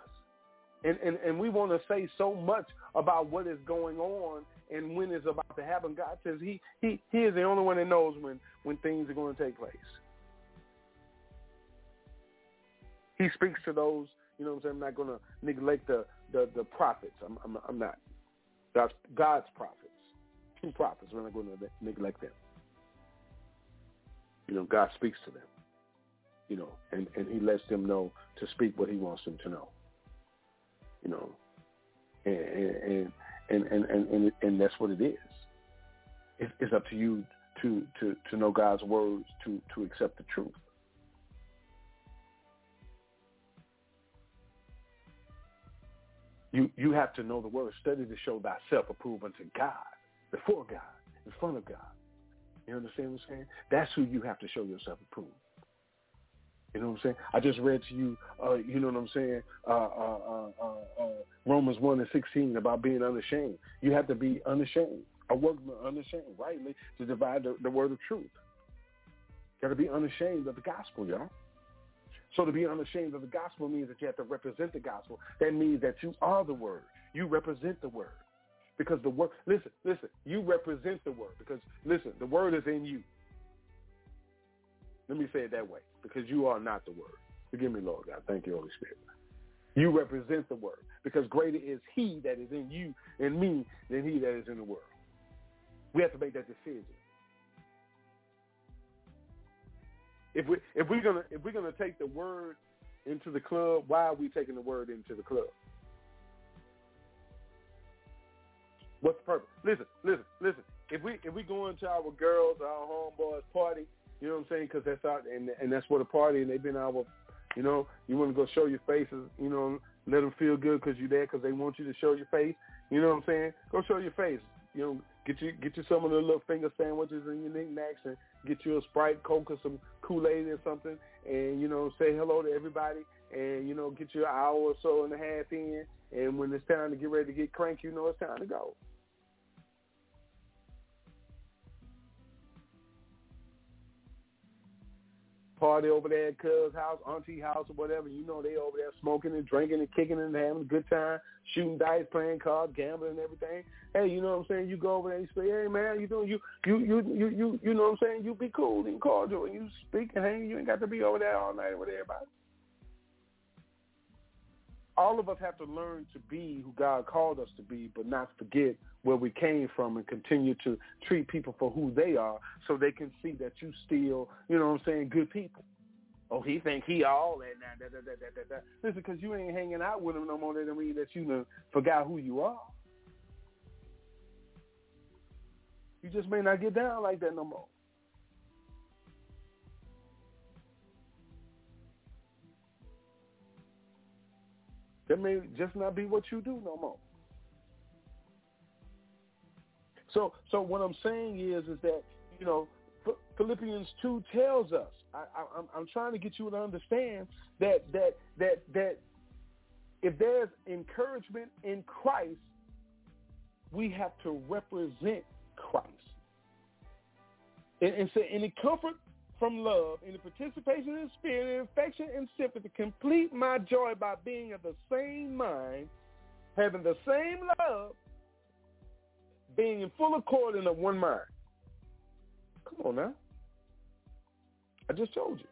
And, and, and we want to say so much about what is going on and when it's about to happen. God says he, he, he is the only one that knows when, when things are going to take place. He speaks to those, you know what I'm saying? I'm not going to neglect the, the, the prophets. I'm, I'm, I'm not. God's, God's prophets. Prophets. We're not going to neglect them. You know, God speaks to them. You know, and, and he lets them know to speak what he wants them to know. You know, and and and and and, and, and that's what it is. It's, it's up to you to, to, to know God's words, to, to accept the truth. You you have to know the word. Study to show thyself approved unto God, before God, in front of God. You understand what I'm saying? That's who you have to show yourself approved. You know what I'm saying? I just read to you, uh, you know what I'm saying, uh, uh, uh, uh, uh Romans 1 and 16 about being unashamed. You have to be unashamed, a workman unashamed, rightly, to divide the, the word of truth. Got to be unashamed of the gospel, y'all. So to be unashamed of the gospel means that you have to represent the gospel. That means that you are the word. You represent the word. Because the word, listen, listen, you represent the word. Because, listen, the word is in you. Let me say it that way. Because you are not the word. Forgive me, Lord God. Thank you, Holy Spirit. You represent the word. Because greater is he that is in you and me than he that is in the world. We have to make that decision. If we if we're gonna if we're gonna take the word into the club, why are we taking the word into the club? What's the purpose? Listen, listen, listen. If we if we go into our girls, our homeboys party, you know what I'm saying? Because that's out and and that's what a party, and they've been our, you know, you want to go show your faces, you know, let them feel good because you're there because they want you to show your face. You know what I'm saying? Go show your face. You know, get you get you some of the little finger sandwiches and your knickknacks and get you a Sprite, Coke, or some Kool-Aid or something, and, you know, say hello to everybody, and, you know, get you an hour or so and a half in, and when it's time to get ready to get cranky, you know it's time to go. Party over there at cuz house, auntie house, or whatever. You know they over there smoking and drinking and kicking and having a good time, shooting dice, playing cards, gambling and everything. Hey, you know what I'm saying? You go over there and you say, hey man, you doing you you you you you you know what I'm saying? You be cool and cordial and you speak and hang. You ain't got to be over there all night with everybody all of us have to learn to be who God called us to be, but not forget where we came from and continue to treat people for who they are so they can see that you still, you know what I'm saying, good people. Oh, he think he all that. Da, da, da, da, da, da. Listen, because you ain't hanging out with him no more. That doesn't mean that you know, forgot who you are. You just may not get down like that no more. That may just not be what you do no more. So, so what I'm saying is, is that you know, Philippians two tells us. I, I, I'm, trying to get you to understand that that that that if there's encouragement in Christ, we have to represent Christ. And, and so, any comfort from love in the participation in spirit and affection and sympathy complete my joy by being of the same mind, having the same love, being in full accord and of one mind. Come on now. I just told you.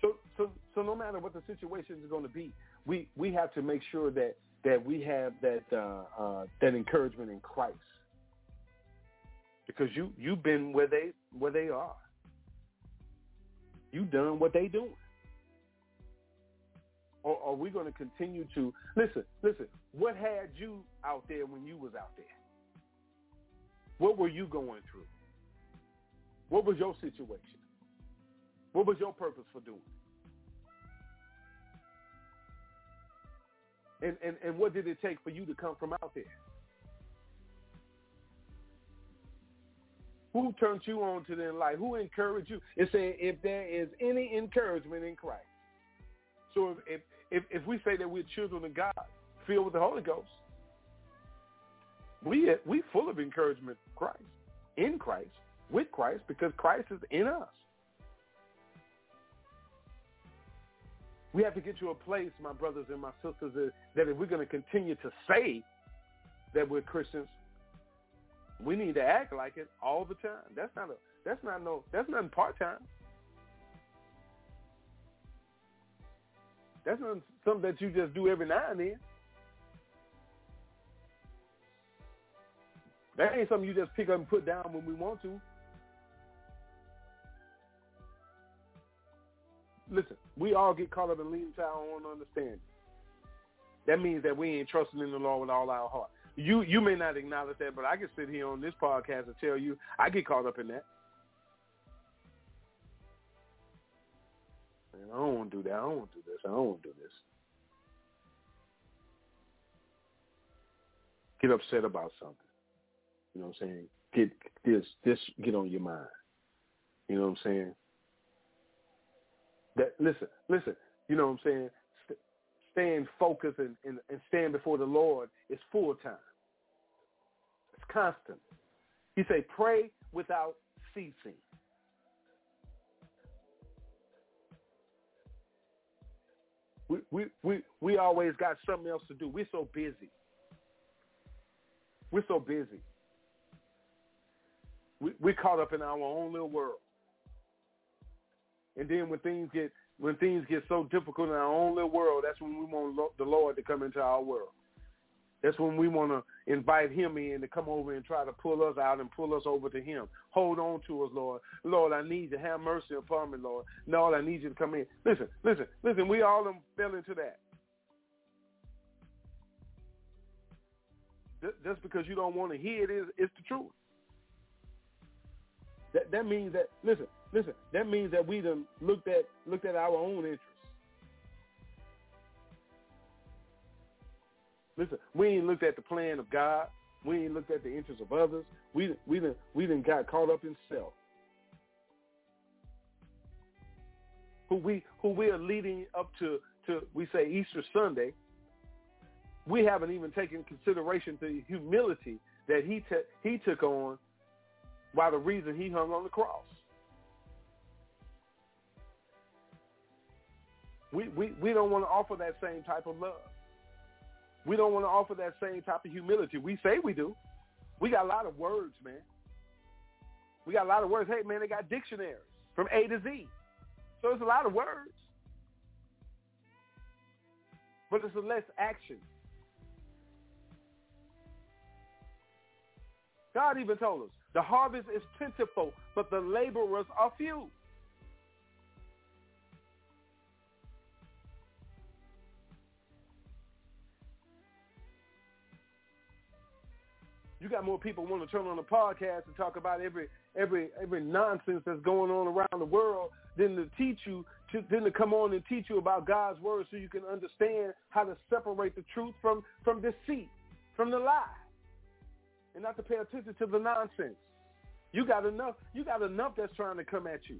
So so so no matter what the situation is going to be, we, we have to make sure that, that we have that uh, uh, that encouragement in Christ. Because you you've been where they where they are. You done what they doing. Or are we going to continue to listen? Listen. What had you out there when you was out there? What were you going through? What was your situation? What was your purpose for doing? And, and, and what did it take for you to come from out there? Who turned you on to the light? Who encouraged you? It's saying if there is any encouragement in Christ. So if, if, if, we say that we're children of God, filled with the Holy Ghost, we we full of encouragement Christ, in Christ, with Christ, because Christ is in us. We have to get to a place, my brothers and my sisters, that if we're going to continue to say that we're Christians, we need to act like it all the time. That's not a that's not no that's nothing part time. That's not something that you just do every now and then. That ain't something you just pick up and put down when we want to. Listen, we all get caught up in leaning to our own understanding. That means that we ain't trusting in the Lord with all our heart. You you may not acknowledge that, but I can sit here on this podcast and tell you I get caught up in that. Man, I don't want to do that. I don't want to do this. I don't want to do this. Get upset about something. You know what I'm saying? Get this this get on your mind. You know what I'm saying? That listen, listen. You know what I'm saying? St- staying focused and, and, and stand before the Lord is full time. It's constant. He say, pray without ceasing. We, we, we, we always got something else to do. We're so busy. We're so busy. We, we're caught up in our own little world. And then when things get when things get so difficult in our own little world, that's when we want the Lord to come into our world. That's when we want to invite him in to come over and try to pull us out and pull us over to him. Hold on to us, Lord. Lord, I need you. To have mercy upon me, Lord. Lord, I need you to come in. Listen, listen, listen. We all fell into that. Just because you don't want to hear it is it's the truth. That that means that listen, listen. That means that we done looked at looked at our own interests. Listen, we ain't looked at the plan of God. We ain't looked at the interests of others. We we done we done got caught up in self. Who we who we are leading up to to we say Easter Sunday. We haven't even taken consideration to the humility that he t- he took on by the reason he hung on the cross. We, we, we don't want to offer that same type of love. We don't want to offer that same type of humility. We say we do. We got a lot of words, man. We got a lot of words. Hey, man, they got dictionaries from A to Z. So it's a lot of words. But it's a less action. God even told us, the harvest is plentiful, but the laborers are few. You got more people want to turn on the podcast and talk about every every every nonsense that's going on around the world than to teach you to than to come on and teach you about God's word so you can understand how to separate the truth from from deceit, from the lie and not to pay attention to the nonsense. You got enough. You got enough that's trying to come at you.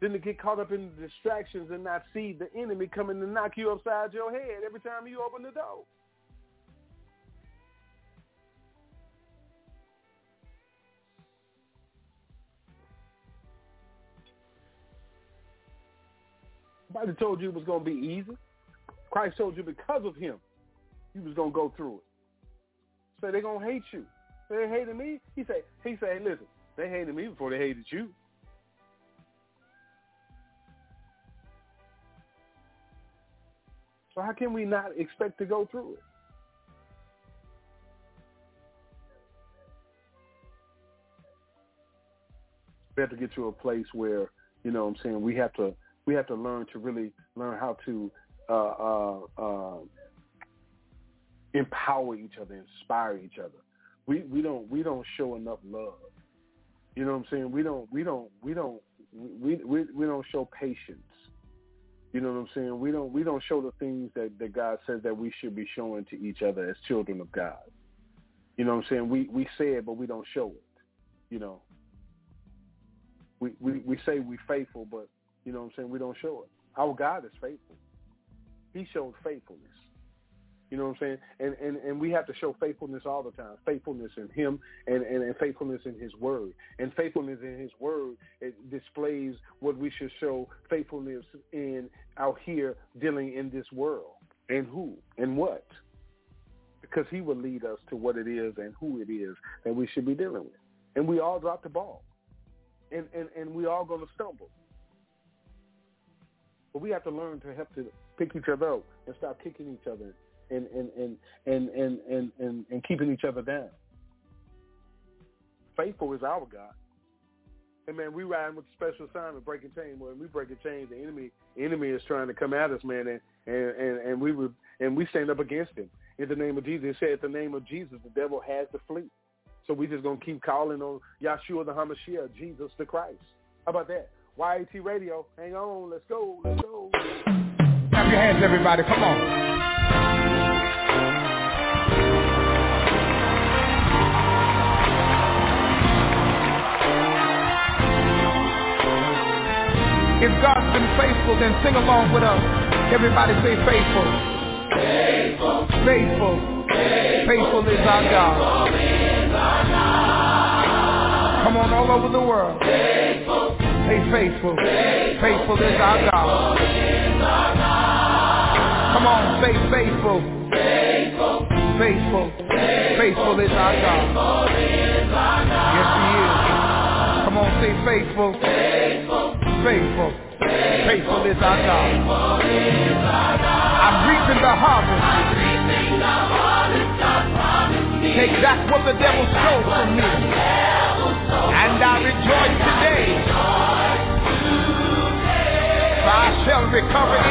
Then to get caught up in the distractions and not see the enemy coming to knock you upside your head every time you open the door. Nobody told you it was going to be easy. Christ told you because of him, you was going to go through it. So they're going to hate you. They hated me. He said, he said, listen, they hated me before they hated you. So how can we not expect to go through it? We have to get to a place where, you know what I'm saying, we have to we have to learn to really learn how to uh, uh, uh, empower each other, inspire each other. We we don't we don't show enough love. You know what I'm saying? We don't we don't we don't we we, we don't show patience. You know what I'm saying? We don't we don't show the things that, that God says that we should be showing to each other as children of God. You know what I'm saying? We we say it but we don't show it. You know. We we, we say we faithful but you know what I'm saying, we don't show it. Our God is faithful. He showed faithfulness. You know what I'm saying? And, and and we have to show faithfulness all the time. Faithfulness in him and, and, and faithfulness in his word. And faithfulness in his word it displays what we should show faithfulness in out here dealing in this world. And who and what. Because he will lead us to what it is and who it is that we should be dealing with. And we all drop the ball. And and, and we all gonna stumble. But we have to learn to help to pick each other up and stop kicking each other and and and and and and, and, and keeping each other down. Faithful is our God. And man, we riding with special assignment, breaking chains. When we break a chain, the enemy enemy is trying to come at us, man, and and and, and we would and we stand up against him in the name of Jesus. It said, "In the name of Jesus, the devil has to flee." So we just gonna keep calling on Yahshua the Hamashiach, Jesus the Christ. How about that? YAT Radio, hang on, let's go, let's go. Clap your hands, everybody, come on. If God's been faithful, then sing along with us. Everybody say faithful. Faithful. Faithful. Faithful is our God. Come on, all over the world. Faithful. Say faithful. Faithful is our God. Come on, say faithful. Faithful. Faithful. Faithful is our God. Yes, he is. Come on, say faithful. Faithful. Faithful Faithful is our God. I'm reaping the harvest. Take back what the devil stole from me. And I rejoice today. I shall recover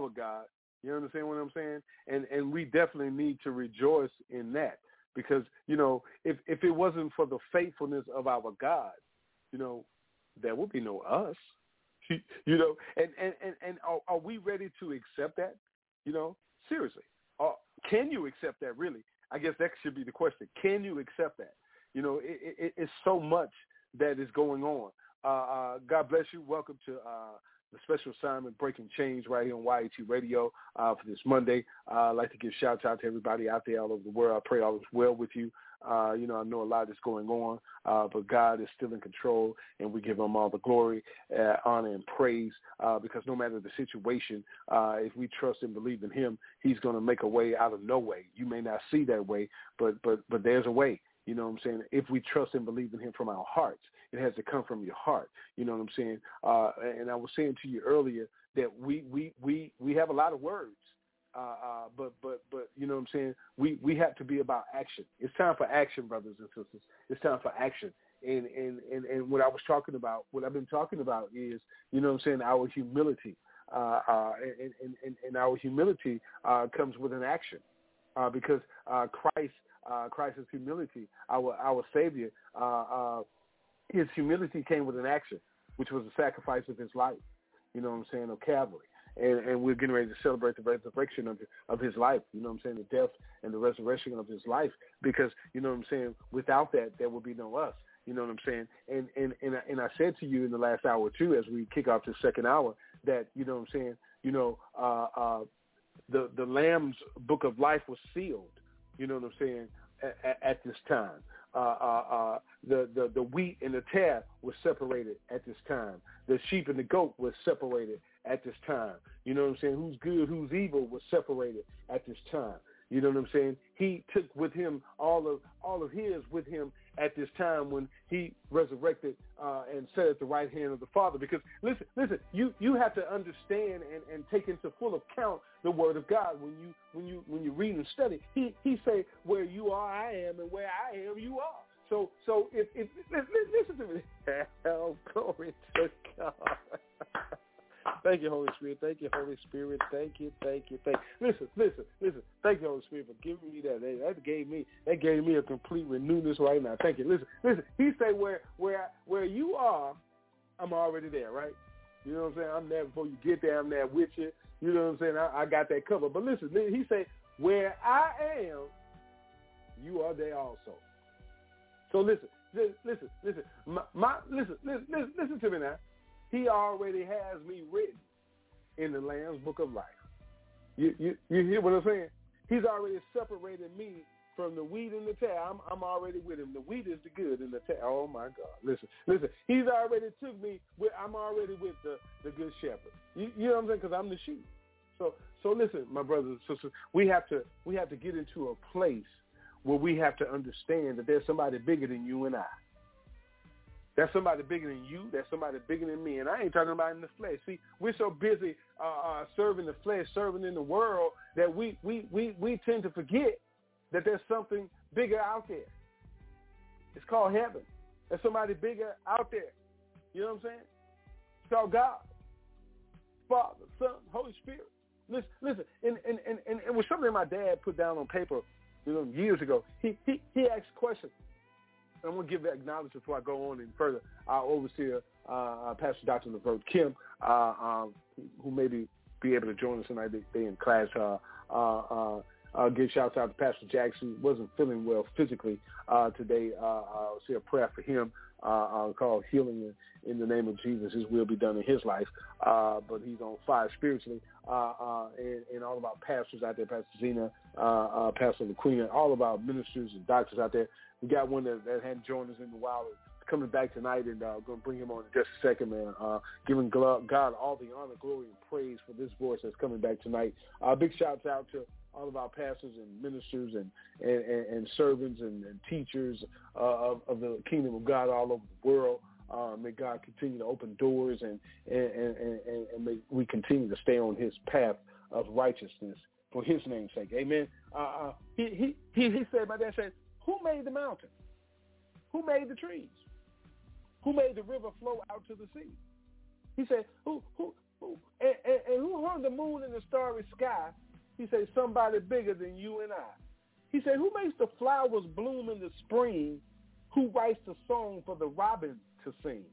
our God. You understand what I'm saying? And and we definitely need to rejoice in that because you know if if it wasn't for the faithfulness of our God, you know, there would be no us. you know, and and and, and are, are we ready to accept that? You know, seriously, can you accept that? Really, I guess that should be the question. Can you accept that? You know, it, it, it's so much that is going on. Uh, uh, God bless you. Welcome to uh, the special assignment Breaking Chains right here on YAT Radio uh, for this Monday. Uh, I'd like to give shout out to everybody out there all over the world. I pray all is well with you. Uh, you know, I know a lot is going on, uh, but God is still in control, and we give him all the glory, uh, honor, and praise uh, because no matter the situation, if we trust and believe in him, he's going to make a way out of no way. You may not see that way, but but but there's a way. You know what I'm saying? If we trust and believe in him from our hearts, it has to come from your heart. You know what I'm saying? Uh, and I was saying to you earlier that we, we, we, we have a lot of words. Uh, uh, but but but you know what I'm saying? We we have to be about action. It's time for action, brothers and sisters. It's time for action. And and and and what I was talking about, what I've been talking about is, you know what I'm saying, our humility. Uh, uh, and, and, and, our humility uh, comes with an action, uh, because uh, Christ, uh, Christ's humility, our our Savior, uh, uh, his humility came with an action, which was the sacrifice of his life. You know what I'm saying, of Calvary. And, and we're getting ready to celebrate the resurrection of, of his life. You know what I'm saying, the death and the resurrection of his life. Because, you know what I'm saying, without that, there would be no us. You know what I'm saying? And and and I, and I said to you in the last hour too, as we kick off the second hour, that you know what I'm saying. You know, uh, uh, the the Lamb's book of life was sealed. You know what I'm saying? At, at this time, uh, uh, uh, the, the, the wheat and the tare were separated at this time. The sheep and the goat were separated at this time. You know what I'm saying? Who's good, who's evil was separated at this time. You know what I'm saying? He took with him all of all of his with him at this time when he resurrected uh, and sat at the right hand of the Father. Because listen, listen, you you have to understand and, and take into full account the Word of God when you when you when you read and study. He he say where you are, I am, and where I am, you are. So so if if listen to me, hell glory to God. Thank you, Holy Spirit. Thank you, Holy Spirit. Thank you, thank you, thank you. Listen, listen, listen. Thank you, Holy Spirit, for giving me that. That gave me that gave me a complete renewedness right now. Thank you. Listen, listen. He said where where where you are, I'm already there, right? You know what I'm saying? I'm there before you get there. I'm there with you. You know what I'm saying? I, I got that cover. But listen, he said, where I am, you are there also. So listen, listen, listen. My, my listen, listen, listen, listen to me now. He already has me written in the Lamb's Book of Life. You, you, you hear what I'm saying? He's already separated me from the wheat and the tare. I'm, I'm already with him. The wheat is the good and the tare. Oh my God! Listen, listen. He's already took me. With, I'm already with the the good shepherd. You, you know what I'm saying? Because I'm the sheep. So so listen, my brothers and sisters. We have to we have to get into a place where we have to understand that there's somebody bigger than you and I. That's somebody bigger than you. That's somebody bigger than me. And I ain't talking about in the flesh. See, we're so busy uh, uh, serving the flesh, serving in the world, that we, we, we, we tend to forget that there's something bigger out there. It's called heaven. There's somebody bigger out there. You know what I'm saying? It's called God, Father, Son, Holy Spirit. Listen, listen. And, and, and, and it was something my dad put down on paper you know, years ago. He, he, he asked questions. I'm going to give acknowledgement before I go on any further. Our overseer, uh, uh, Pastor Dr. Levert Kim, uh, um, who may be, be able to join us tonight. They, they in class. Uh, uh, uh, uh, give shouts out to Pastor Jackson. Wasn't feeling well physically uh, today. Uh, I'll say a prayer for him uh, uh, called healing in, in the name of Jesus. His will be done in his life. Uh, but he's on fire spiritually. Uh, uh, and, and all of our pastors out there, Pastor Zena, uh, uh, Pastor LaQueen, all of our ministers and doctors out there. We got one that, that hadn't joined us in a while. Coming back tonight and uh, going to bring him on in just a second, man. Uh, giving God all the honor, glory, and praise for this voice that's coming back tonight. Uh, big shouts out to all of our pastors and ministers and and, and, and servants and, and teachers uh, of, of the kingdom of God all over the world. Uh, may God continue to open doors and and, and, and, and may we continue to stay on his path of righteousness for his name's sake. Amen. Uh, uh he, he, he, he said, my dad said, who made the mountain? Who made the trees? Who made the river flow out to the sea? He said, who, who, who? And, upon the moon in the starry sky, he said, somebody bigger than you and I. He said, who makes the flowers bloom in the spring? Who writes the song for the robin to sing?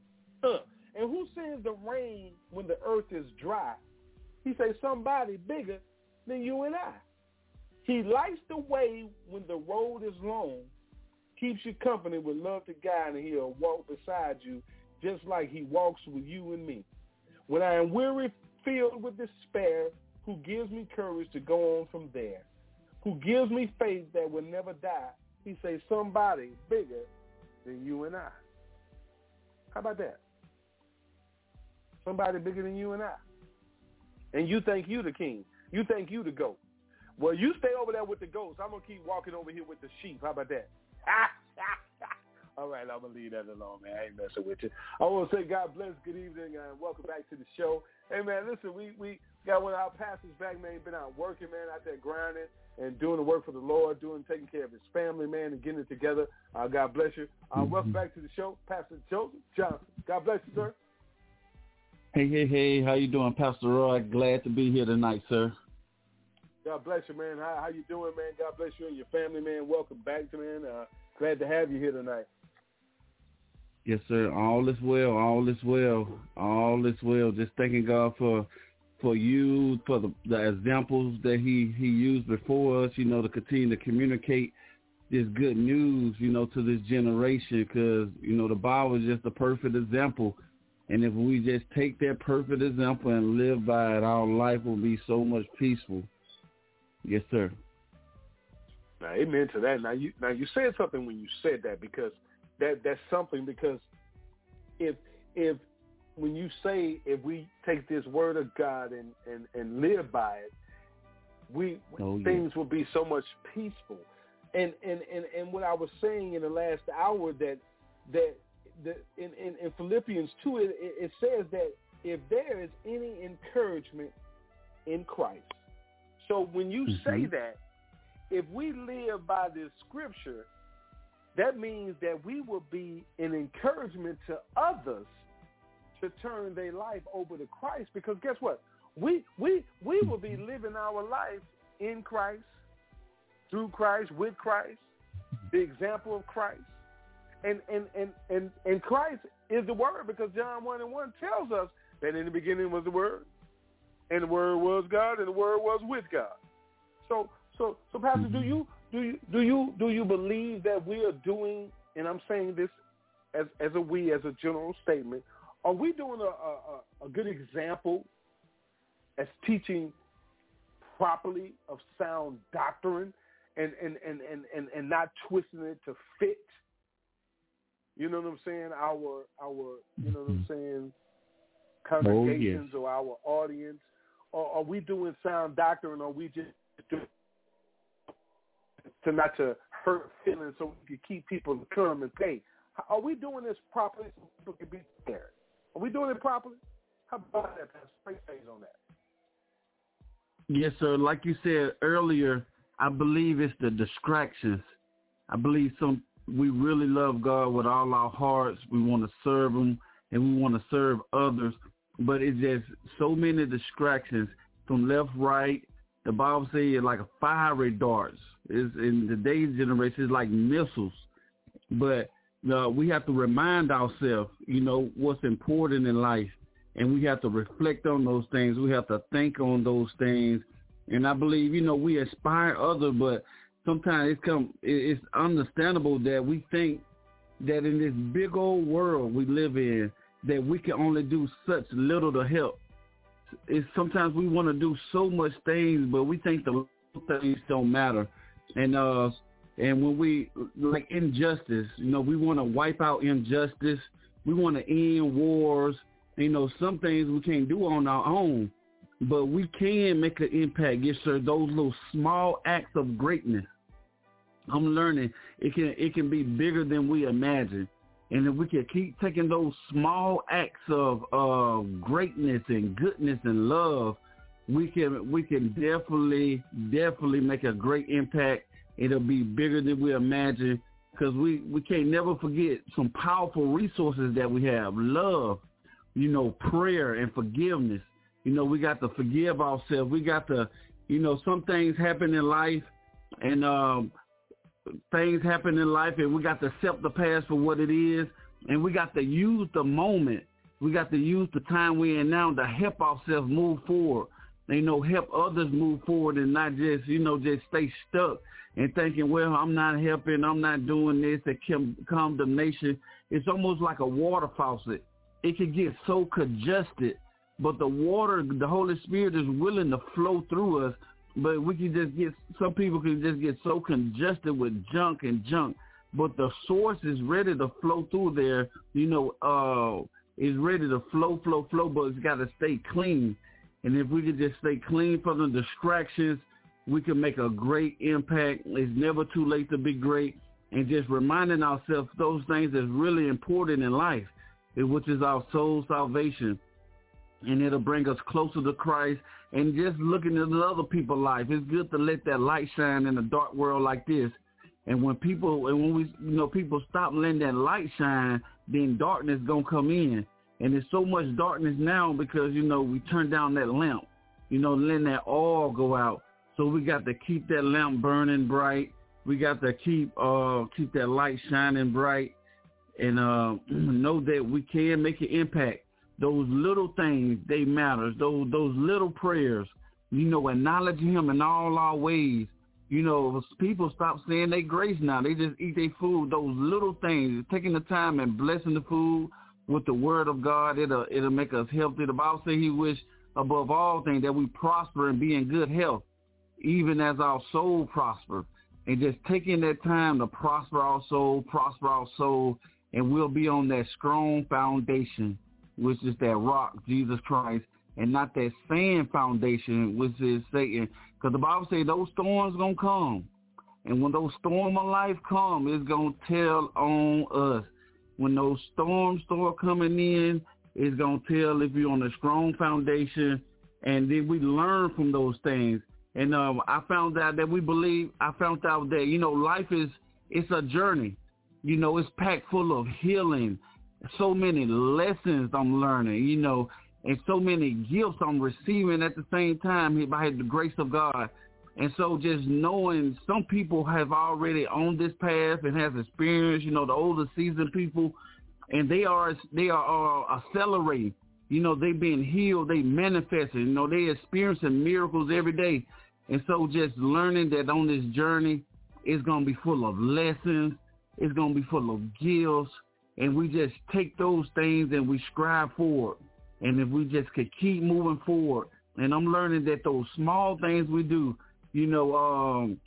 Uh, and who sends the rain when the earth is dry? He said, somebody bigger than you and I. He lights the way when the road is long, keeps you company with love to guide, and he'll walk beside you just like he walks with you and me. When I am weary, filled with despair, who gives me courage to go on from there, who gives me faith that will never die, he says somebody bigger than you and I. How about that? Somebody bigger than you and I. And you think you the king. You think you the goat. Well, you stay over there with the goats. I'm going to keep walking over here with the sheep. How about that? All right, I'm to leave that alone, man. I ain't messing with you. I want to say God bless, good evening, and welcome back to the show. Hey, man, listen, we, we got one of our pastors back, man. Been out working, man, out there grinding and doing the work for the Lord, doing taking care of his family, man, and getting it together. Uh, God bless you. Uh, welcome back to the show, Pastor Joseph Johnson. God bless you, sir. Hey, hey, hey, how you doing, Pastor Roy? Glad to be here tonight, sir. God bless you, man. How how you doing, man? God bless you and your family, man. Welcome back, man. Uh, glad to have you here tonight. Yes, sir. All is well. All is well. All is well. Just thanking God for for you, for the, the examples that he, he used before us, you know, to continue to communicate this good news, you know, to this generation because, you know, the Bible is just a perfect example. And if we just take that perfect example and live by it, our life will be so much peaceful. Yes, sir. Now, amen to that. Now, you now you said something when you said that because that that's something because if if when you say if we take this word of God and and and live by it, we oh, things will be so much peaceful. And and and and what I was saying in the last hour that that the, in, in, in Philippians 2, it, it says that if there is any encouragement in Christ. So when you mm-hmm. say that, if we live by this scripture, that means that we will be an encouragement to others to turn their life over to Christ because guess what? We we we will be living our life in Christ, through Christ, with Christ, the example of Christ. And and and and, and Christ is the word because John 1 and 1 tells us that in the beginning was the word, and the word was God, and the word was with God. So so so Pastor, do mm-hmm. you do you do you do you believe that we are doing and I'm saying this as as a we as a general statement, are we doing a, a, a good example as teaching properly of sound doctrine and, and, and, and, and, and not twisting it to fit? You know what I'm saying? Our our you know what I'm mm-hmm. saying congregations oh, yes. or our audience, or are we doing sound doctrine, or are we just doing to not to hurt feelings so we can keep people to come and pay? Are we doing this properly so people can be prepared? Are we doing it properly? How about that, Pastor? Straight on that. Yes, sir. Like you said earlier, I believe it's the distractions. I believe some we really love God with all our hearts. We want to serve Him and we want to serve others, but it's just so many distractions from left, right. The Bible says it's like a fiery darts. It's in today's generation, it's like missiles. But uh, we have to remind ourselves, you know, what's important in life, and we have to reflect on those things. We have to think on those things, and I believe, you know, we inspire others, but sometimes it's come, it's understandable that we think that in this big old world we live in, that we can only do such little to help. It's sometimes we want to do so much things, but we think the little things don't matter. And uh, and when we like injustice, you know, we want to wipe out injustice. We want to end wars. You know, some things we can't do on our own, but we can make an impact. Yes, sir. Those little small acts of greatness. I'm learning it can it can be bigger than we imagine. And if we can keep taking those small acts of greatness and goodness and love, we can we can definitely definitely make a great impact It'll be bigger than we imagine because we, we can't never forget some powerful resources that we have. Love, you know, prayer and forgiveness. You know, we got to forgive ourselves. We got to, you know, some things happen in life, and um, things happen in life, and we got to accept the past for what it is, and we got to use the moment. We got to use the time we're in now to help ourselves move forward. You know, help others move forward and not just, you know, just stay stuck and thinking, well, I'm not helping, I'm not doing this, that condemnation. It's almost like a water faucet. It can get so congested, but the water, the Holy Spirit is willing to flow through us, but we can just get, some people can just get so congested with junk and junk, but the source is ready to flow through there, you know, uh, is ready to flow, flow, flow, but it's got to stay clean. And if we can just stay clean from the distractions, we can make a great impact. It's never too late to be great. And just reminding ourselves those things that's really important in life, which is our soul salvation. And it'll bring us closer to Christ. And just looking at other people's life, it's good to let that light shine in a dark world like this. And when people, and when we, you know, people stop letting that light shine, then darkness gonna come in. And there's so much darkness now because, you know, we turn down that lamp, you know, letting that all go out. So we got to keep that lamp burning bright. We got to keep uh keep that light shining bright and uh know that we can make an impact. Those little things, they matter. Those those little prayers, you know, acknowledging him in all our ways. You know, people stop saying they grace now. They just eat their food. Those little things, taking the time and blessing the food, with the word of God. It'll it'll make us healthy. The Bible says he wish above all things that we prosper and be in good health, even as our soul prosper. And just taking that time to prosper our soul, prosper our soul, and we'll be on that strong foundation, which is that rock, Jesus Christ, and not that sand foundation, which is Satan. Because the Bible says those storms going to come. And when those storms of life come, it's going to tell on us when those storms start coming in, it's going to tell if you're on a strong foundation. And then we learn from those things. And um, I found out that we believe, I found out that, you know, life is, it's a journey. You know, it's packed full of healing. So many lessons I'm learning, you know, and so many gifts I'm receiving at the same time by the grace of God. And so just knowing some people have already on this path and has experience, you know, the older seasoned people, and they are they are uh, accelerating. You know, they've been healed, they manifesting. You know, they experiencing miracles every day. And so just learning that on this journey, it's going to be full of lessons. It's going to be full of gifts. And we just take those things and we strive forward. And if we just could keep moving forward, and I'm learning that those small things we do, you know, um,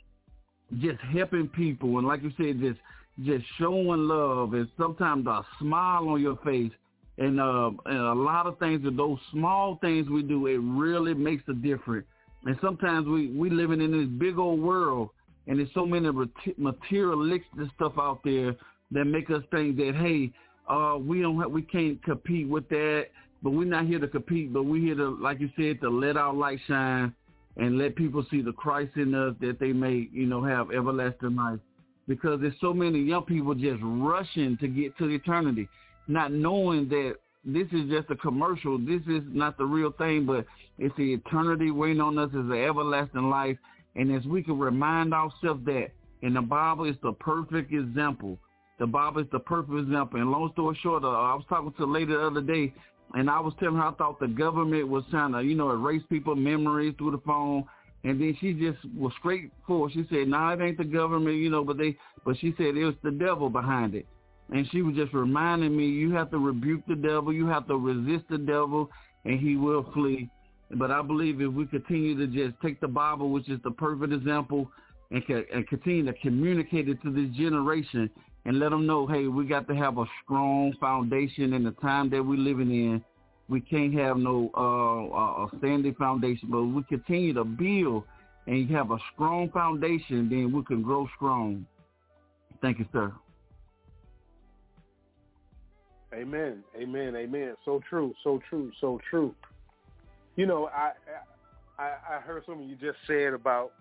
just helping people and like you said, just just showing love and sometimes a smile on your face and uh and a lot of things with those small things we do, it really makes a difference. And sometimes we we living in this big old world and there's so many materialistic stuff out there that make us think that hey, uh, we don't have, we can't compete with that. But we're not here to compete, but we're here to, like you said, to let our light shine and let people see the Christ in us that they may, you know, have everlasting life. Because there's so many young people just rushing to get to eternity, not knowing that this is just a commercial. This is not the real thing, but it's the eternity waiting on us is the everlasting life. And as we can remind ourselves that, and the Bible is the perfect example. The Bible is the perfect example. And long story short, uh, I was talking to a lady the other day, and I was telling her I thought the government was trying to, you know, erase people's memories through the phone. And then she just was straightforward. She said, "No, nah, it ain't the government, you know." But they, but she said it was the devil behind it. And she was just reminding me, you have to rebuke the devil, you have to resist the devil, and he will flee. But I believe if we continue to just take the Bible, which is the perfect example, and, and continue to communicate it to this generation, and let them know, hey, we got to have a strong foundation in the time that we're living in. We can't have no uh, a standing foundation, but we continue to build and have a strong foundation, then we can grow strong. Thank you, sir. Amen. Amen. Amen. So true. So true. So true. You know, I I, I heard something you just said about,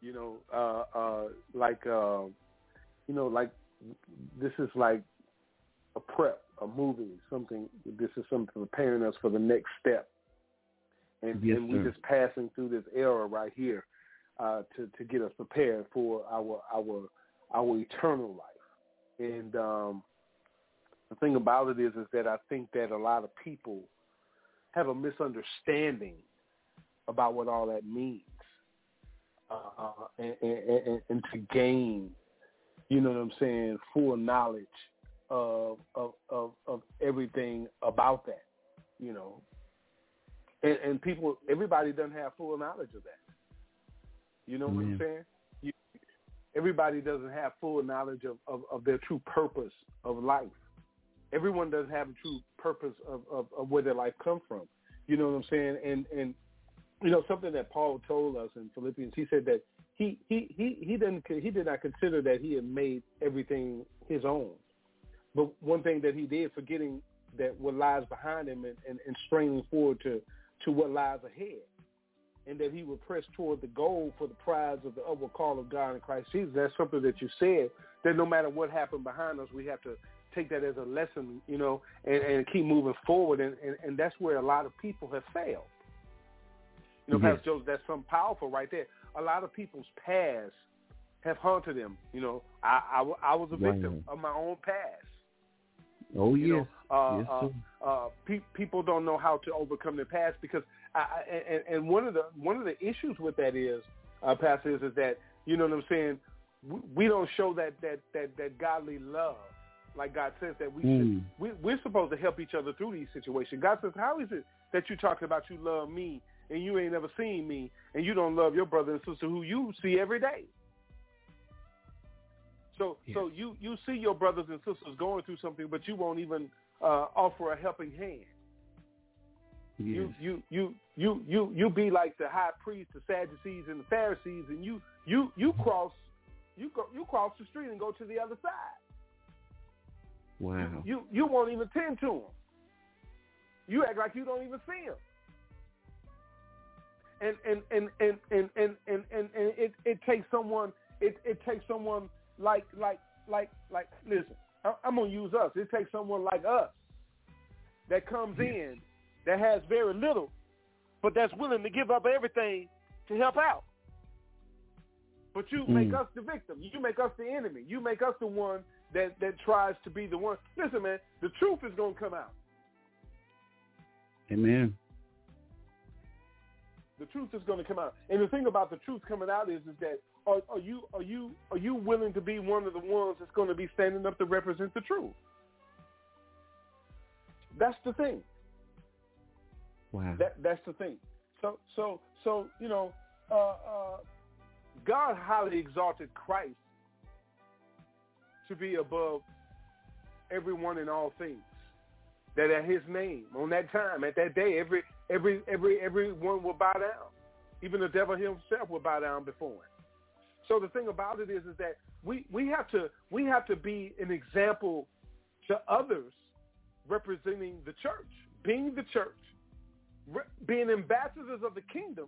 you know, uh, uh, like uh, you know, like this is like a prep, a movie, something. This is something preparing us for the next step. and, yes, and we're just passing through this era right here uh, to to get us prepared for our our our eternal life. And um, the thing about it is, is that I think that a lot of people have a misunderstanding about what all that means, uh, and, and, and to gain, you know what I'm saying, full knowledge of of of, of everything about that, you know. And, and people, everybody doesn't have full knowledge of that. You know what I'm mm-hmm. saying? You, everybody doesn't have full knowledge of, of, of their true purpose of life. Everyone doesn't have a true purpose of, of, of where their life comes from. You know what I'm saying? And and you know something that Paul told us in Philippians. He said that he he he he didn't he did not consider that he had made everything his own. But one thing that he did, forgetting that what lies behind him and, and, and straining forward to to what lies ahead and that he would press toward the goal for the prize of the upward call of God in Christ Jesus. That's something that you said, that no matter what happened behind us, we have to take that as a lesson, you know, and, and keep moving forward. And, and, and that's where a lot of people have failed. You know. Pastor Joseph, that's something powerful right there. A lot of people's past have haunted them. You know, I I was a victim of my own past. Oh You yes. know, uh, yes, uh, uh, pe- people don't know how to overcome their past because, I, I, and, and one of the one of the issues with that is, uh, Pastor, is, is that you know what I'm saying. We, we don't show that that that that godly love, like God says that we Mm. should. We, we're supposed to help each other through these situations. God says, "How is it that you talking about you love me and you ain't never seen me and you don't love your brother and sister who you see every day?" So so you you see your brothers and sisters going through something, but you won't even uh, offer a helping hand. Yes. You you you you you you be like the high priest, the Sadducees, and the Pharisees, and you you you cross you go you cross the street and go to the other side. wow. You you won't even tend to them. You act like you don't even see them. And and and and and and and, and, and it, it takes someone it, it takes someone like like like like listen, I, I'm gonna use us. It takes someone like us that comes in that has very little, but that's willing to give up everything to help out. But you make Mm. us the victim. You make us the enemy. You make us the one that that tries to be the one. Listen, man, the truth is gonna come out. Amen. The truth is going to come out. And the thing about the truth coming out is, is that are, are you are you are you willing to be one of the ones that's going to be standing up to represent the truth? That's the thing. Wow. That that's the thing. So so so you know, uh, uh, God highly exalted Christ to be above everyone and all things. That at His name, on that time, at that day, every every every everyone will bow down. Even the devil himself will bow down before Him. So the thing about it is, is that we we have to we have to be an example to others representing the church, being the church, re- being ambassadors of the kingdom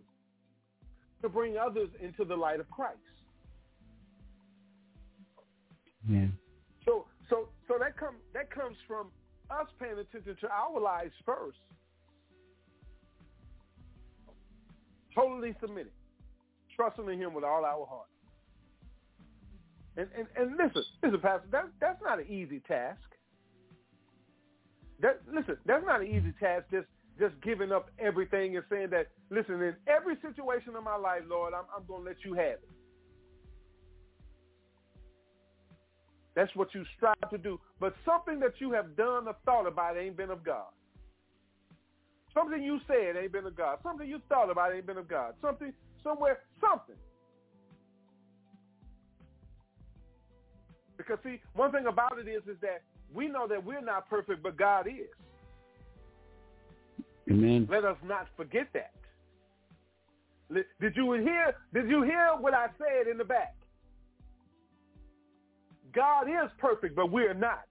to bring others into the light of Christ. Yeah. So so so that come that comes from us paying attention to our lives first. Totally submitting, trusting in him with all our heart. And and, and listen, listen, Pastor, that that's not an easy task. That listen, that's not an easy task just just giving up everything and saying that, listen, in every situation of my life, Lord, I'm I'm gonna let you have it. That's what you strive to do. But something that you have done or thought about ain't been of God. Something you said ain't been of God. Something you thought about ain't been of God. Something, somewhere, something. Because see, one thing about it is, is that we know that we're not perfect, but God is. Amen. Let us not forget that. Did you hear? Did you hear what I said in the back? God is perfect, but we're not.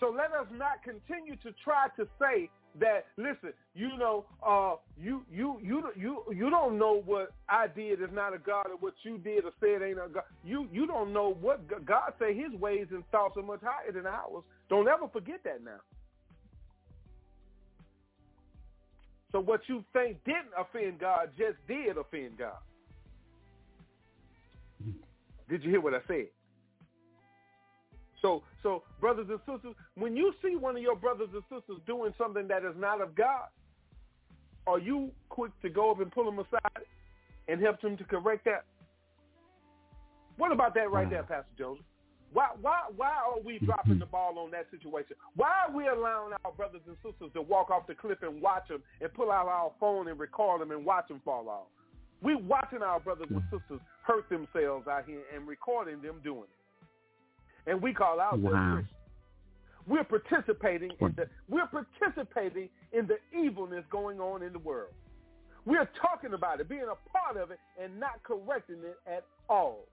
So let us not continue to try to say that. Listen, you know, uh, you you you you you don't know what I did is not a God, or what you did or said ain't a God. You you don't know what God say. His ways and thoughts are much higher than ours. Don't ever forget that now. So what you think didn't offend God just did offend God. Did you hear what I said? So, so brothers and sisters, when you see one of your brothers and sisters doing something that is not of God, are you quick to go up and pull them aside and help them to correct that? What about that right there, mm. Pastor Joseph? Why, why, why are we mm-hmm. dropping the ball on that situation? Why are we allowing our brothers and sisters to walk off the cliff and watch them and pull out our phone and record them and watch them fall off? We're watching our brothers and mm. sisters hurt themselves out here and recording them doing it, and we call out wow. We're participating in the we're participating in the evilness going on in the world. We're talking about it, being a part of it, and not correcting it at all.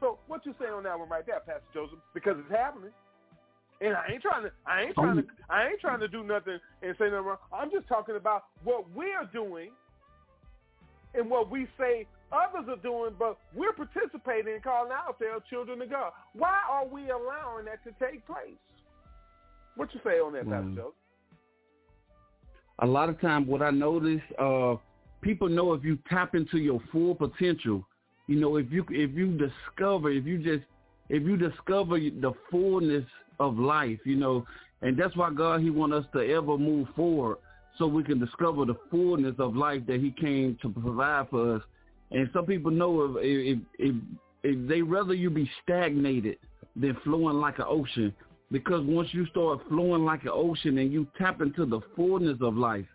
So what you say on that one right there, Pastor Joseph? Because it's happening. And I ain't trying to I ain't oh, trying to I ain't trying to do nothing and say nothing wrong. I'm just talking about what we're doing and what we say others are doing, but we're participating in calling out ourselves children of God. Why are we allowing that to take place? What you say on that, Pastor mm. Joseph? A lot of times what I notice, uh, people know if you tap into your full potential, you know, if you if you discover, if you just if you discover the fullness of life, you know, and that's why God he want us to ever move forward so we can discover the fullness of life that he came to provide for us. And some people know if if if, if they rather you be stagnated than flowing like an ocean, because once you start flowing like an ocean and you tap into the fullness of life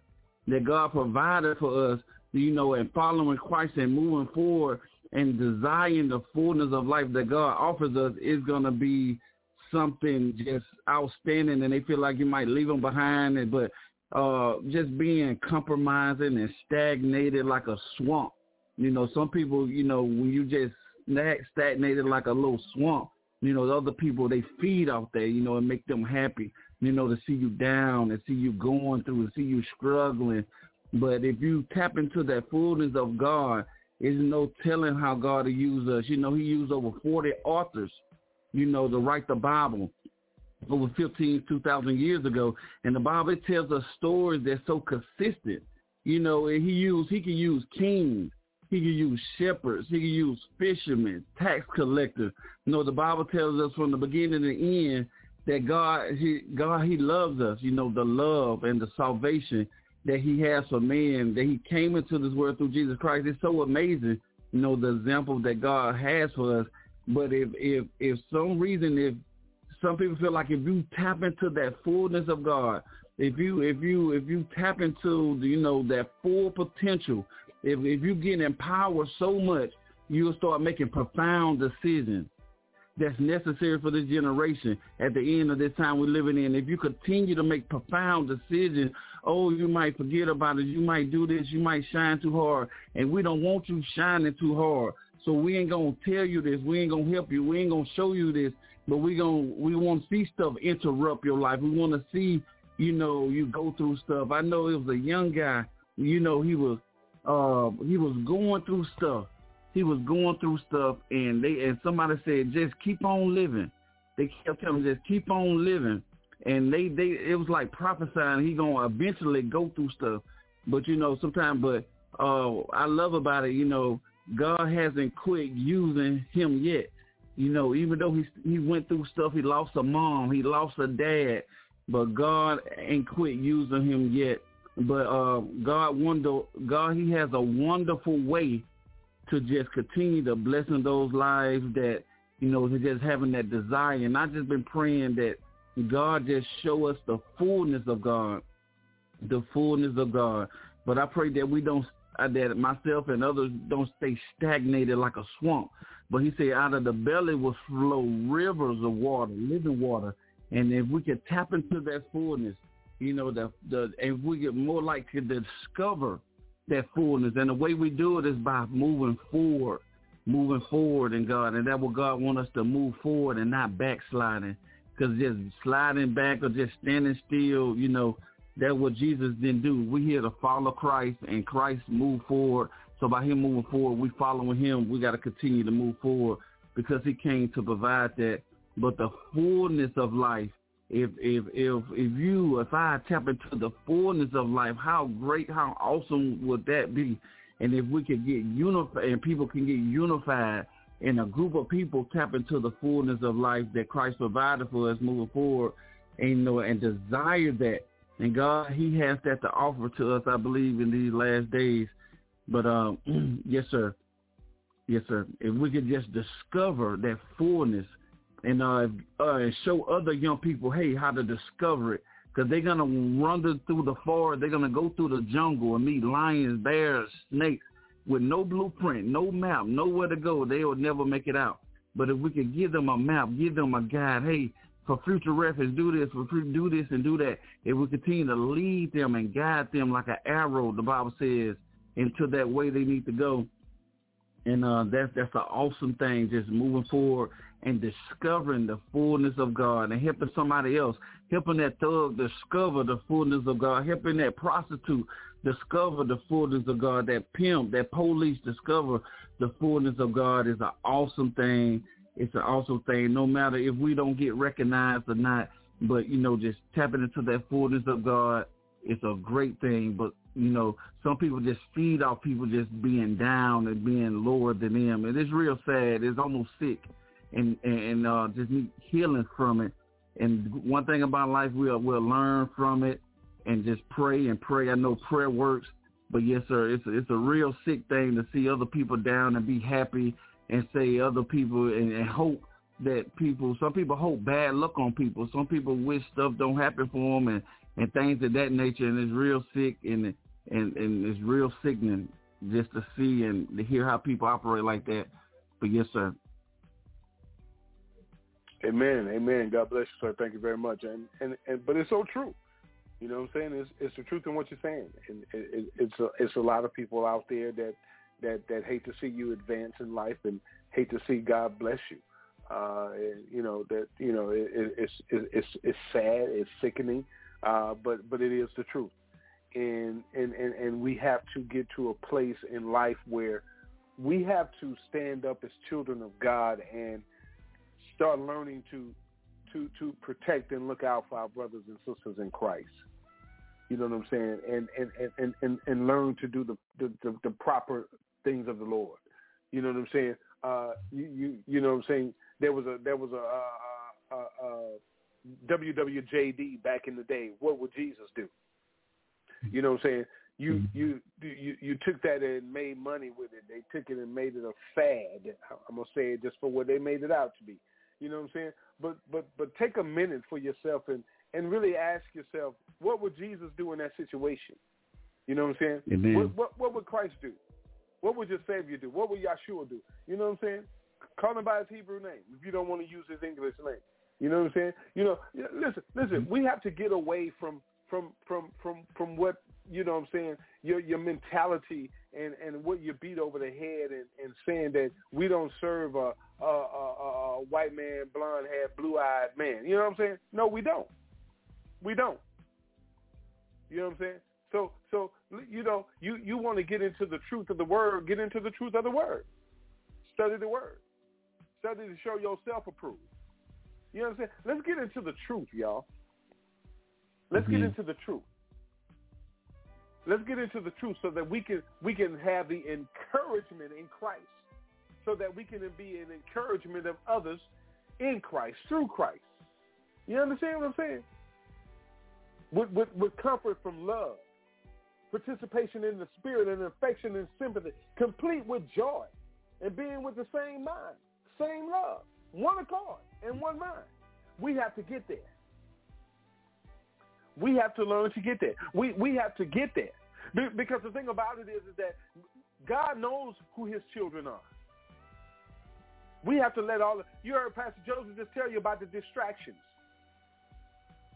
that God provided for us, you know, and following Christ and moving forward and desiring the fullness of life that God offers us is going to be something just outstanding and they feel like you might leave them behind but uh just being compromising and stagnated like a swamp you know some people you know when you just stagnated like a little swamp you know the other people they feed out there you know and make them happy you know to see you down and see you going through and see you struggling but if you tap into that fullness of god there's no telling how God will use us. You know, he used over 40 authors, you know, to write the Bible over 15, 2,000 years ago. And the Bible tells us stories that's so consistent. You know, and he used, he can use kings. He can use shepherds. He can use fishermen, tax collectors. You know, the Bible tells us from the beginning to the end that God, he, God, he loves us. You know, the love and the salvation that he has for man, that he came into this world through Jesus Christ. It's so amazing, you know, the example that God has for us. But if if if some reason if some people feel like if you tap into that fullness of God, if you if you if you tap into you know that full potential, if if you get empowered so much, you'll start making profound decisions that's necessary for this generation at the end of this time we're living in. If you continue to make profound decisions, oh, you might forget about it. You might do this. You might shine too hard. And we don't want you shining too hard. So we ain't going to tell you this. We ain't going to help you. We ain't going to show you this. But we going we want to see stuff interrupt your life. We want to see, you know, you go through stuff. I know it was a young guy, you know, he was uh he was going through stuff he was going through stuff and they and somebody said just keep on living. They kept telling him just keep on living. And they they it was like prophesying he gonna eventually go through stuff. But you know, sometimes but uh I love about it, you know, God hasn't quit using him yet. You know, even though he he went through stuff, he lost a mom, he lost a dad, but God ain't quit using him yet. But uh God wonder God he has a wonderful way to just continue to blessing those lives that, you know, just having that desire. And I just been praying that God just show us the fullness of God, the fullness of God. But I pray that we don't, uh, that myself and others don't stay stagnated like a swamp. But he said out of the belly will flow rivers of water, living water. And if we could tap into that fullness, you know, the, the, and we get more likely to discover that fullness. And the way we do it is by moving forward, moving forward in God. And that what God want us to move forward and not backsliding. Because just sliding back or just standing still, you know, that's what Jesus didn't do. We here to follow Christ and Christ move forward. So by him moving forward, we following him. We got to continue to move forward because he came to provide that. But the fullness of life if if if if you if I tap into the fullness of life, how great, how awesome would that be? And if we could get unified and people can get unified and a group of people tap into the fullness of life that Christ provided for us moving forward and you know and desire that. And God he has that to offer to us, I believe, in these last days. But um yes sir. Yes, sir. If we could just discover that fullness and uh, uh, show other young people, hey, how to discover it, because they're gonna run through the forest, they're gonna go through the jungle and meet lions, bears, snakes, with no blueprint, no map, nowhere to go. They will never make it out. But if we could give them a map, give them a guide, hey, for future reference, do this, for do this and do that. If we continue to lead them and guide them like an arrow, the Bible says, into that way they need to go, and uh, that's that's an awesome thing, just moving forward and discovering the fullness of God and helping somebody else, helping that thug discover the fullness of God, helping that prostitute discover the fullness of God, that pimp, that police discover the fullness of God is an awesome thing. It's an awesome thing, no matter if we don't get recognized or not. But you know, just tapping into that fullness of God is a great thing. But you know, some people just feed off people just being down and being lower than them, and it's real sad. It's almost sick, and and uh, just need healing from it. And one thing about life, we'll we'll learn from it, and just pray and pray. I know prayer works, but yes, sir, it's a, it's a real sick thing to see other people down and be happy and say other people and, and hope that people. Some people hope bad luck on people. Some people wish stuff don't happen for them and and things of that nature, and it's real sick and and and it's real sickening just to see and to hear how people operate like that. But yes, sir. Amen. Amen. God bless you, sir. Thank you very much. And and, and but it's so true. You know what I'm saying? It's it's the truth in what you're saying. And it, it, it's a it's a lot of people out there that that that hate to see you advance in life and hate to see God bless you. Uh, and, you know that you know it, it, it's it, it's it's sad, it's sickening, uh, but but it is the truth and, and, and, and we have to get to a place in life where we have to stand up as children of God and start learning to to to protect and look out for our brothers and sisters in Christ. You know what I'm saying? And and and and, and learn to do the, the, the, the proper things of the Lord. You know what I'm saying? Uh, you, you you know what I'm saying? There was a there was a, a, a, a WWJD back in the day. What would Jesus do? You know what I'm saying? You mm-hmm. you you you took that and made money with it. They took it and made it a fad. I'm gonna say it just for what they made it out to be. You know what I'm saying? But but but take a minute for yourself and and really ask yourself, what would Jesus do in that situation? You know what I'm saying? What, what what would Christ do? What would your Savior do? What would Yeshua do? You know what I'm saying? Call him by his Hebrew name if you don't want to use his English name. You know what I'm saying? You know, listen, listen. Mm-hmm. We have to get away from from from from from what you know what I'm saying your your mentality and and what you beat over the head and and saying that we don't serve a a, a, a white man, blonde hair, blue eyed man. You know what I'm saying? No, we don't. We don't. You know what I'm saying? So so you know you you want to get into the truth of the word, get into the truth of the word. Study the word. Study to show yourself approved. You know what I'm saying? Let's get into the truth, y'all. Let's mm-hmm. get into the truth. Let's get into the truth so that we can we can have the encouragement in Christ, so that we can be an encouragement of others in Christ through Christ. You understand what I'm saying? With, with, with comfort from love, participation in the spirit and affection and sympathy, complete with joy, and being with the same mind, same love, one accord, and one mind. We have to get there. We have to learn to get there. We we have to get there. Because the thing about it is, is that God knows who his children are. We have to let all of, you heard Pastor Joseph just tell you about the distractions.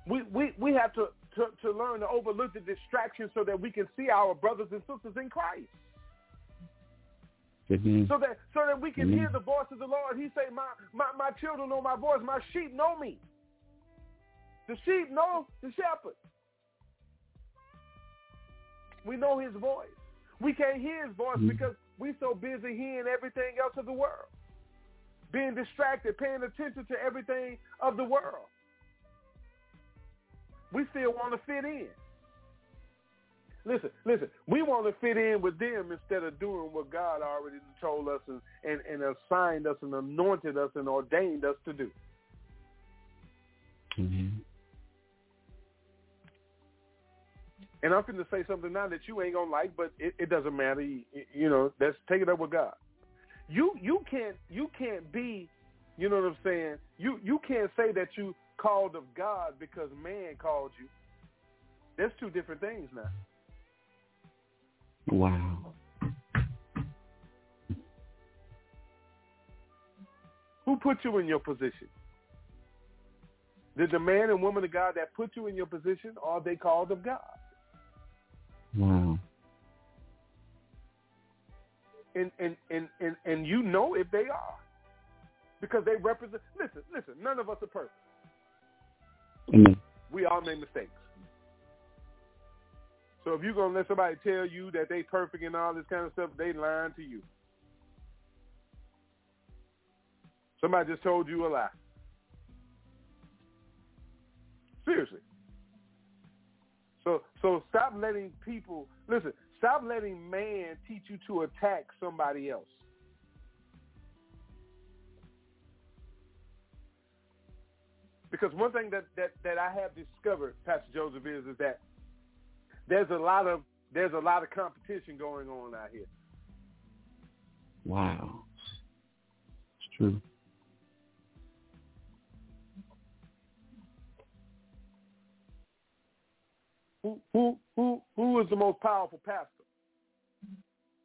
We, we, we have to, to, to learn to overlook the distractions so that we can see our brothers and sisters in Christ. Mm-hmm. So that so that we can mm-hmm. hear the voice of the Lord. He say, my, my, my children know my voice. My sheep know me. The sheep know the shepherd. We know his voice. We can't hear his voice mm-hmm. because we're so busy hearing everything else of the world. Being distracted, paying attention to everything of the world. We still want to fit in. Listen, listen. We want to fit in with them instead of doing what God already told us and, and, and assigned us and anointed us and ordained us to do. Mm-hmm. And I'm going to say something now that you ain't gonna like, but it, it doesn't matter. You, you know, let's take it up with God. You you can't you can't be, you know what I'm saying. You you can't say that you called of God because man called you. There's two different things now. Wow. Who put you in your position? Did the man and woman of God that put you in your position, or are they called of God? Wow. And and, and, and and you know if they are. Because they represent listen, listen, none of us are perfect. Amen. We all make mistakes. So if you're gonna let somebody tell you that they perfect and all this kind of stuff, they lying to you. Somebody just told you a lie. Seriously. So so stop letting people listen, stop letting man teach you to attack somebody else. Because one thing that, that, that I have discovered, Pastor Joseph, is is that there's a lot of there's a lot of competition going on out here. Wow. It's true. Who who who who is the most powerful pastor?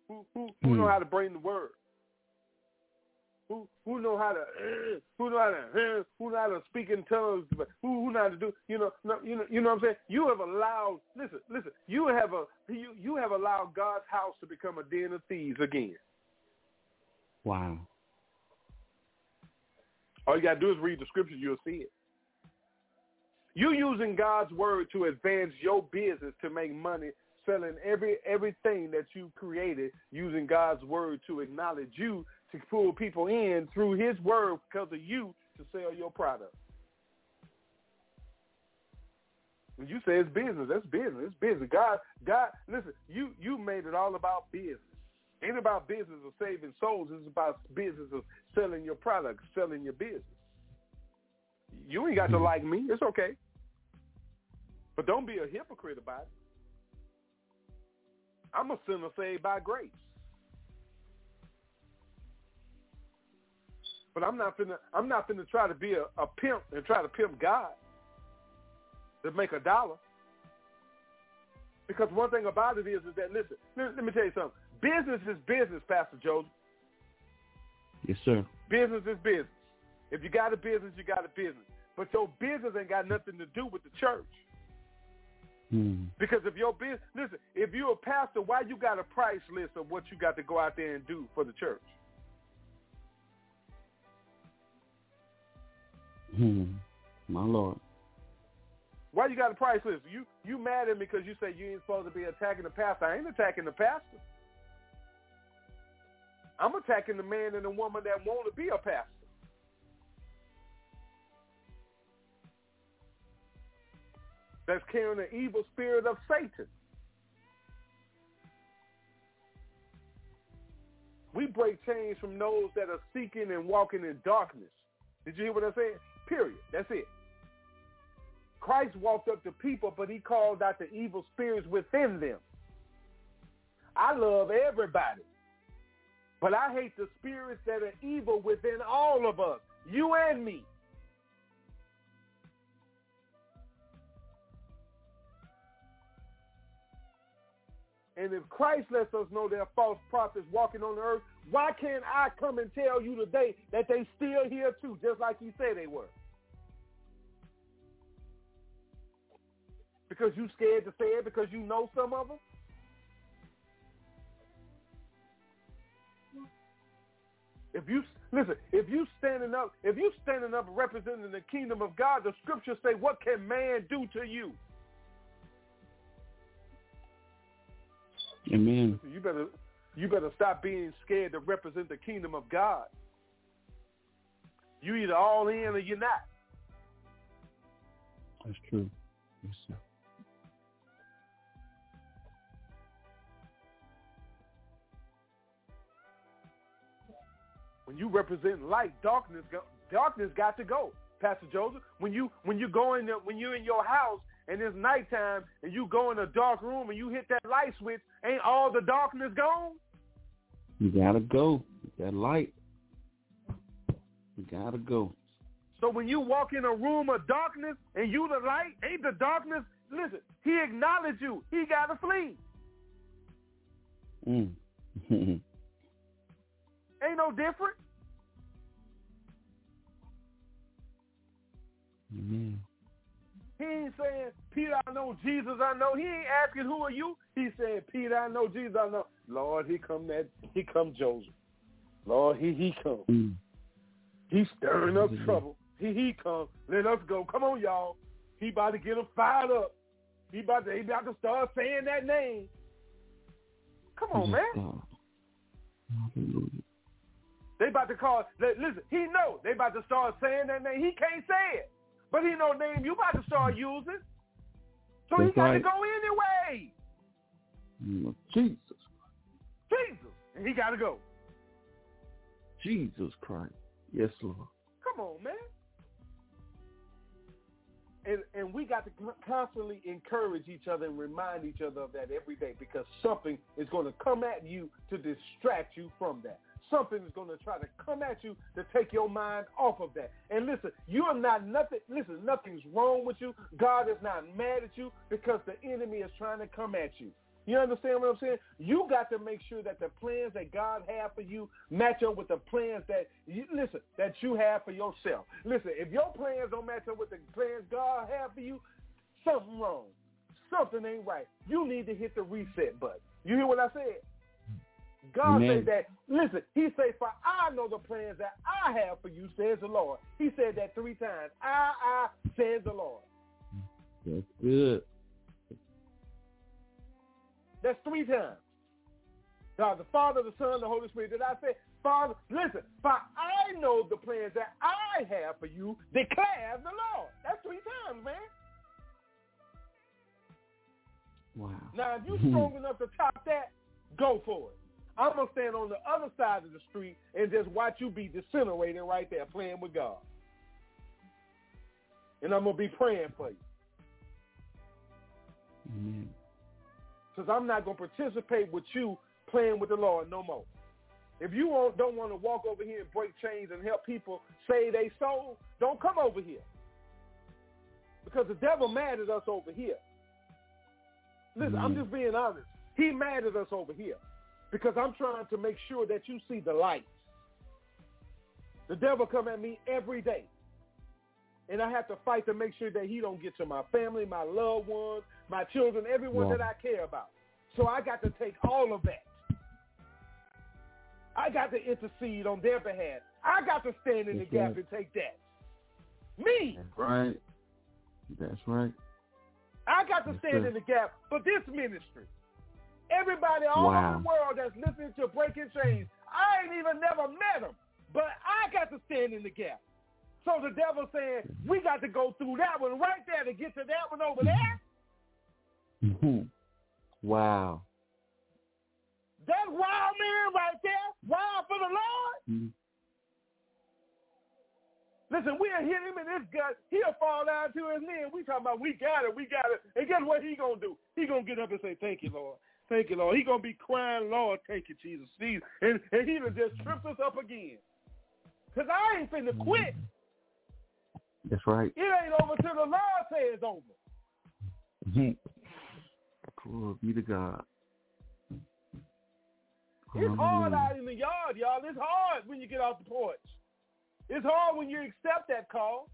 Who who who Hmm. know how to bring the word? Who who know how to who know how to who know how to speak in tongues? But who who know how to do you know no, you know you know what I'm saying? You have allowed listen listen you have a you you have allowed God's house to become a den of thieves again. Wow. All you gotta do is read the scriptures, you'll see it. You using God's word to advance your business to make money, selling every everything that you created using God's word to acknowledge you to pull people in through His word because of you to sell your product. When you say it's business, that's business. It's business. God, God, listen. You you made it all about business. Ain't about business of saving souls. It's about business of selling your product, selling your business. You ain't got to mm-hmm. like me. It's okay. But don't be a hypocrite about it. I'm a sinner saved by grace. But I'm not finna I'm not finna try to be a, a pimp and try to pimp God to make a dollar. Because one thing about it is, is that listen, let, let me tell you something. Business is business, Pastor Joseph. Yes, sir. Business is business. If you got a business, you got a business. But your business ain't got nothing to do with the church. Hmm. Because if your business, listen, if you're a pastor, why you got a price list of what you got to go out there and do for the church? Hmm. My Lord. Why you got a price list? You you mad at me because you say you ain't supposed to be attacking the pastor. I ain't attacking the pastor. I'm attacking the man and the woman that want to be a pastor. That's carrying the evil spirit of Satan. We break chains from those that are seeking and walking in darkness. Did you hear what I said? Period. That's it. Christ walked up to people, but he called out the evil spirits within them. I love everybody, but I hate the spirits that are evil within all of us, you and me. And if Christ lets us know there are false prophets walking on the earth, why can't I come and tell you today that they still here too, just like you said they were? Because you scared to say it because you know some of them? If you listen, if you standing up, if you standing up representing the kingdom of God, the scriptures say, "What can man do to you?" Amen. You better, you better stop being scared to represent the kingdom of God. You either all in or you're not. That's true. Yes, sir. When you represent light, darkness go, darkness got to go, Pastor Joseph. When you when you go in the, when you're in your house and it's nighttime and you go in a dark room and you hit that light switch, ain't all the darkness gone? You gotta go. That light. You gotta go. So when you walk in a room of darkness and you the light, ain't the darkness? Listen, he acknowledged you. He got to flee. Mm. ain't no different. Amen. He ain't saying, Peter, I know Jesus, I know. He ain't asking, who are you? He said, Peter, I know Jesus, I know. Lord, he come that, he come Joseph. Lord, he he come. Mm. He's stirring up trouble. He he come. Let us go. Come on, y'all. He about to get him fired up. He about to he about to start saying that name. Come on, man. They about to call. li- Listen, he know they about to start saying that name. He can't say it, but he no name you about to start using. So he That's got to go anyway. Mm, Jesus. Jesus, and he got to go. Jesus Christ. Yes, Lord. Come on, man. And and we got to constantly encourage each other and remind each other of that every day because something is going to come at you to distract you from that. Something is going to try to come at you to take your mind off of that. And listen, you are not nothing. Listen, nothing's wrong with you. God is not mad at you because the enemy is trying to come at you. You understand what I'm saying? You got to make sure that the plans that God has for you match up with the plans that you listen that you have for yourself. Listen, if your plans don't match up with the plans God has for you, something wrong. Something ain't right. You need to hit the reset button. You hear what I said? God Amen. said that. Listen, He said, "For I know the plans that I have for you," says the Lord. He said that three times. I, I, says the Lord. That's good. That's three times. God, the Father, the Son, the Holy Spirit. Did I say, Father, listen, for I know the plans that I have for you, declares the Lord. That's three times, man. Wow. Now, if you're strong enough to top that, go for it. I'm going to stand on the other side of the street and just watch you be disintegrating right there playing with God. And I'm going to be praying for you. Amen. because I'm not going to participate with you playing with the Lord no more. If you won't, don't want to walk over here and break chains and help people save their soul, don't come over here. Because the devil mad at us over here. Listen, I'm Mhm. just being honest. He mad at us over here because I'm trying to make sure that you see the light. The devil come at me every day. And I have to fight to make sure that he don't get to my family, my loved ones, my children, everyone that I care about. So I got to take all of that. I got to intercede on their behalf. I got to stand in the gap right. and take that. Me. That's right. That's right. I got to Yes, stand sir. in the gap for this ministry. Everybody all Wow. over the world that's listening to Breaking Chains, I ain't even never met them, but I got to stand in the gap. So the devil saying, we got to go through that one right there to get to that one over there. Mhm. Wow. That's wild man right there. Wild for the Lord. Mhm. Listen, we'll hit him in his gut. He'll fall down to his knee. And we talking about we got it, we got it. And guess what he gonna do? He gonna get up and say, "Thank you, Lord. Thank you, Lord." He gonna be crying, "Lord, thank you, Jesus." See, and and he done just tripped us up again. Cause I ain't finna mm-hmm. quit. That's right. It ain't over till the Lord says it's over. Mm-hmm. Glory be to God. It's hard out in the yard, y'all. It's hard when you get off the porch. It's hard when you accept that call.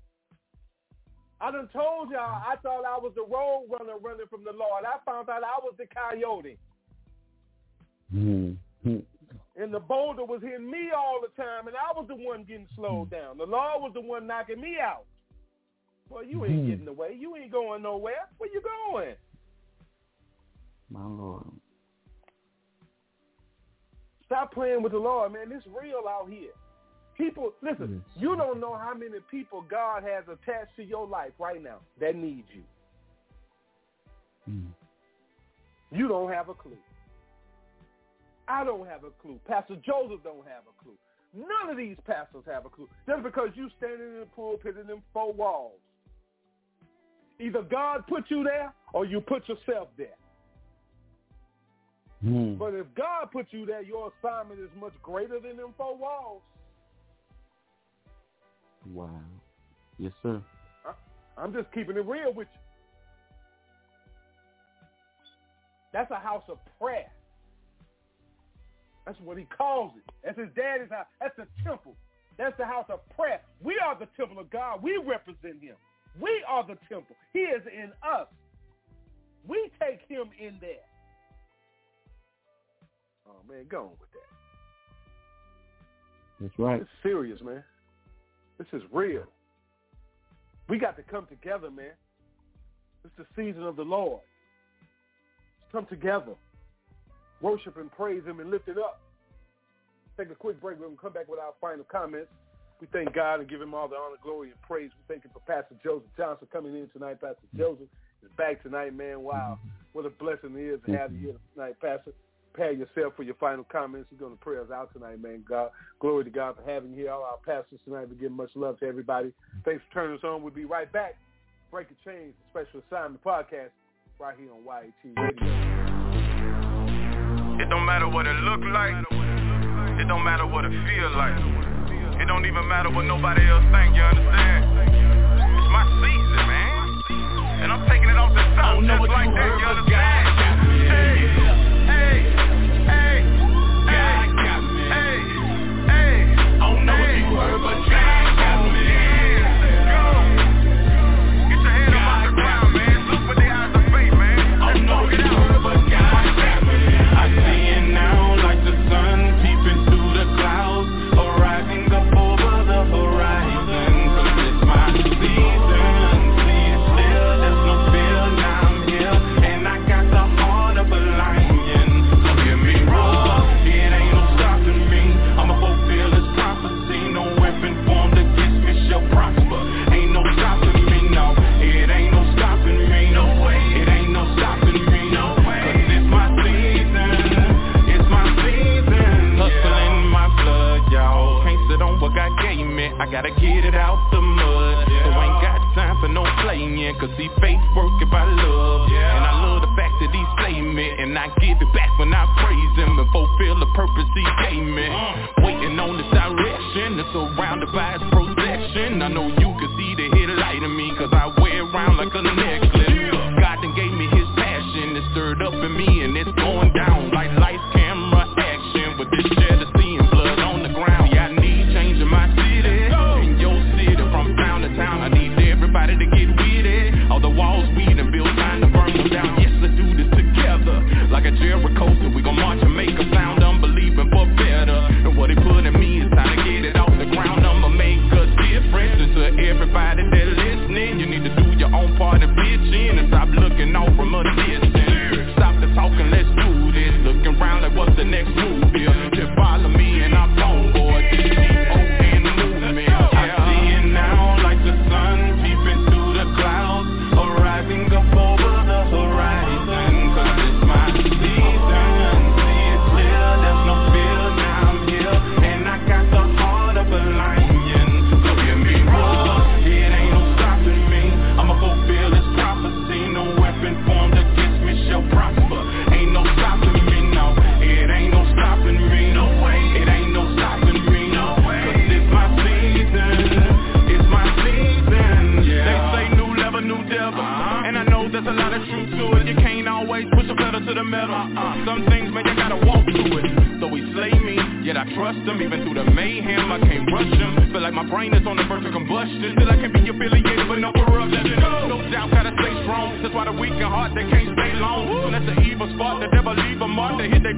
I done told y'all I thought I was the road runner running from the Lord. I found out I was the coyote. Mhm. And the boulder was hitting me all the time, and I was the one getting slowed down. The law was the one knocking me out. Well, you ain't Mhm. getting away. You ain't going nowhere. Where you going? My Lord. Stop playing with the Lord, man. It's real out here. People, listen, Yes. you don't know how many people God has attached to your life right now that need you. Mm. You don't have a clue. I don't have a clue. Pastor Joseph don't have a clue. None of these pastors have a clue. Just because you standing in the pulpit in them four walls. Either God put you there or you put yourself there. Mm. But if God put you there, your assignment is much greater than them four walls. Wow. Yes, sir. I'm just keeping it real with you. That's a house of prayer. That's what he calls it. That's his daddy's house. That's the temple. That's the house of prayer. We are the temple of God. We represent him. We are the temple. He is in us. We take him in there. Oh man, go on with that. That's right. It's serious, man. This is real. We got to come together, man. It's the season of the Lord. Let's come together. Worship and praise him and lift it up. Take a quick break. We're going to come back with our final comments. We thank God and give him all the honor, glory, and praise. We thank him for Pastor Joseph Johnson coming in tonight. Pastor mm-hmm. Joseph is back tonight, man. Wow. Mm-hmm. What a blessing it is to have you mm-hmm. here tonight, Pastor. Prepare yourself for your final comments. You're going to pray us out tonight, man. God, glory to God for having you here. All our pastors tonight. We give much love to everybody. Thanks for turning us on. We'll be right back. Breaking Chains, special assignment podcast, right here on YAT Radio. It don't matter what it look like. It don't matter what it feel like. It don't even matter what nobody else think, you understand? It's my season, man. And I'm taking it off the top just like that, you understand? Hey, hey, hey, hey, hey, hey. I don't know what you heard, but God got gotta get it out the mud. So I ain't got time for no playing. Cause see faith work if I love. And I love the fact that he slay me. And I give it back when I praise him. And fulfill the purpose he gave me. Waiting on this direction. It's surrounded by his protection. I know you can see the headlight in me. Cause I wear around like a They hit their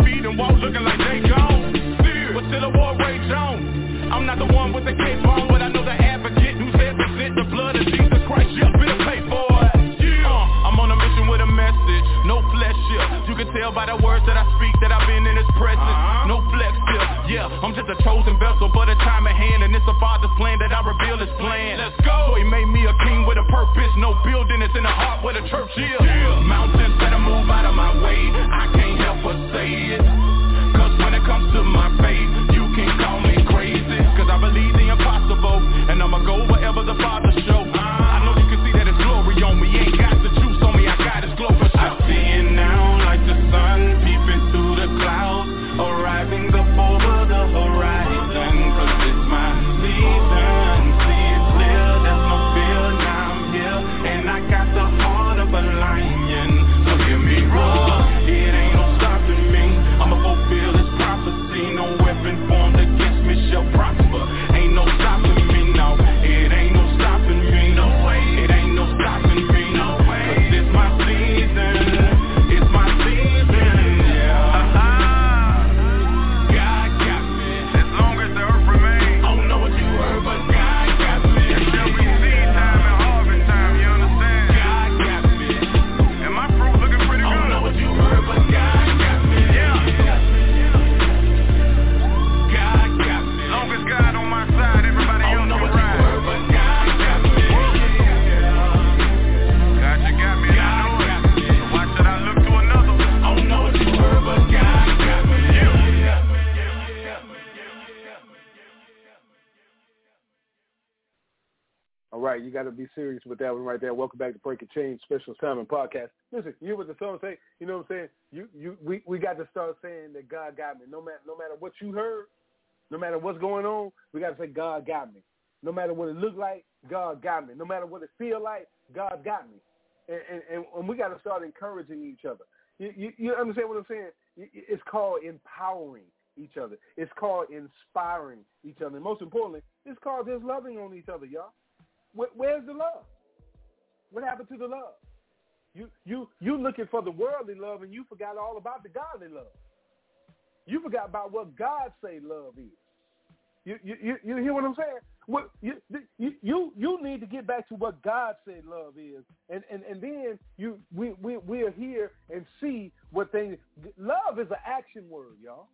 with that one right there. Welcome back to Breaking Chains Special Assignment Podcast. Listen, you what the song say? You know what I'm saying? You, you, we, we got to start saying that God got me. No matter, no matter what you heard, no matter what's going on, we got to say God got me. No matter what it look like, God got me. No matter what it feel like, God got me. And, and, and, and we got to start encouraging each other. You, you, you understand what I'm saying? It's called empowering each other. It's called inspiring each other. And most importantly, it's called just loving on each other, y'all. Where, where's the love? What happened to the love? You you you looking for the worldly love and you forgot all about the godly love. You forgot about what God say love is. You you you, you hear what I'm saying? What you, you you you need to get back to what God said love is, and and and then you we we we're here and see what things. Love is an action word, y'all.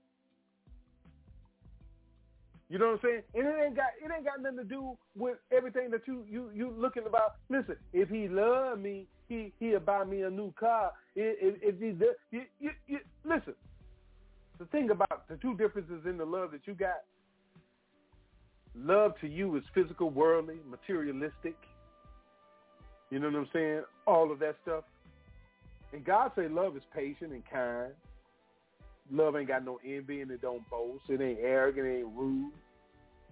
You know what I'm saying? And it ain't got it ain't got nothing to do with everything that you you you looking about. Listen, if he loved me, he he'll buy me a new car. If, if he does, you, you, you, listen. The thing about the two differences in the love that you got. Love to you is physical, worldly, materialistic. You know what I'm saying? All of that stuff. And God say love is patient and kind. Love ain't got no envy and it don't boast. It ain't arrogant, it ain't rude.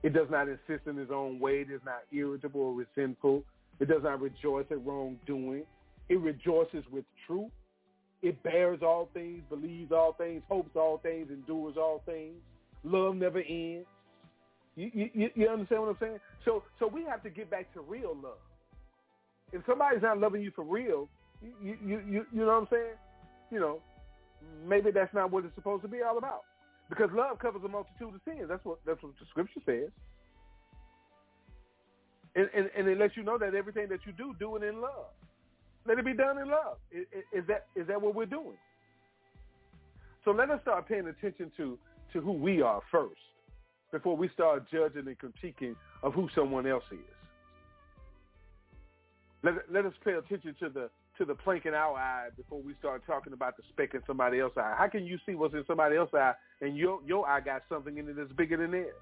It does not insist in its own way. It is not irritable or resentful. It does not rejoice at wrongdoing. It rejoices with truth. It bears all things, believes all things, hopes all things, endures all things. Love never ends. You, you, you understand what I'm saying? So, so we have to get back to real love. If somebody's not loving you for real, you, you, you, you know what I'm saying? You know, maybe that's not what it's supposed to be all about. Because love covers a multitude of sins. That's what that's what the scripture says. And, and, and it lets you know that everything that you do, do it in love. Let it be done in love. Is, is that is that what we're doing? So let us start paying attention to to who we are first before we start judging and critiquing of who someone else is. Let, let us pay attention to the to the plank in our eye before we start talking about the speck in somebody else's eye. How can you see what's in somebody else's eye and your your eye got something in it that's bigger than theirs?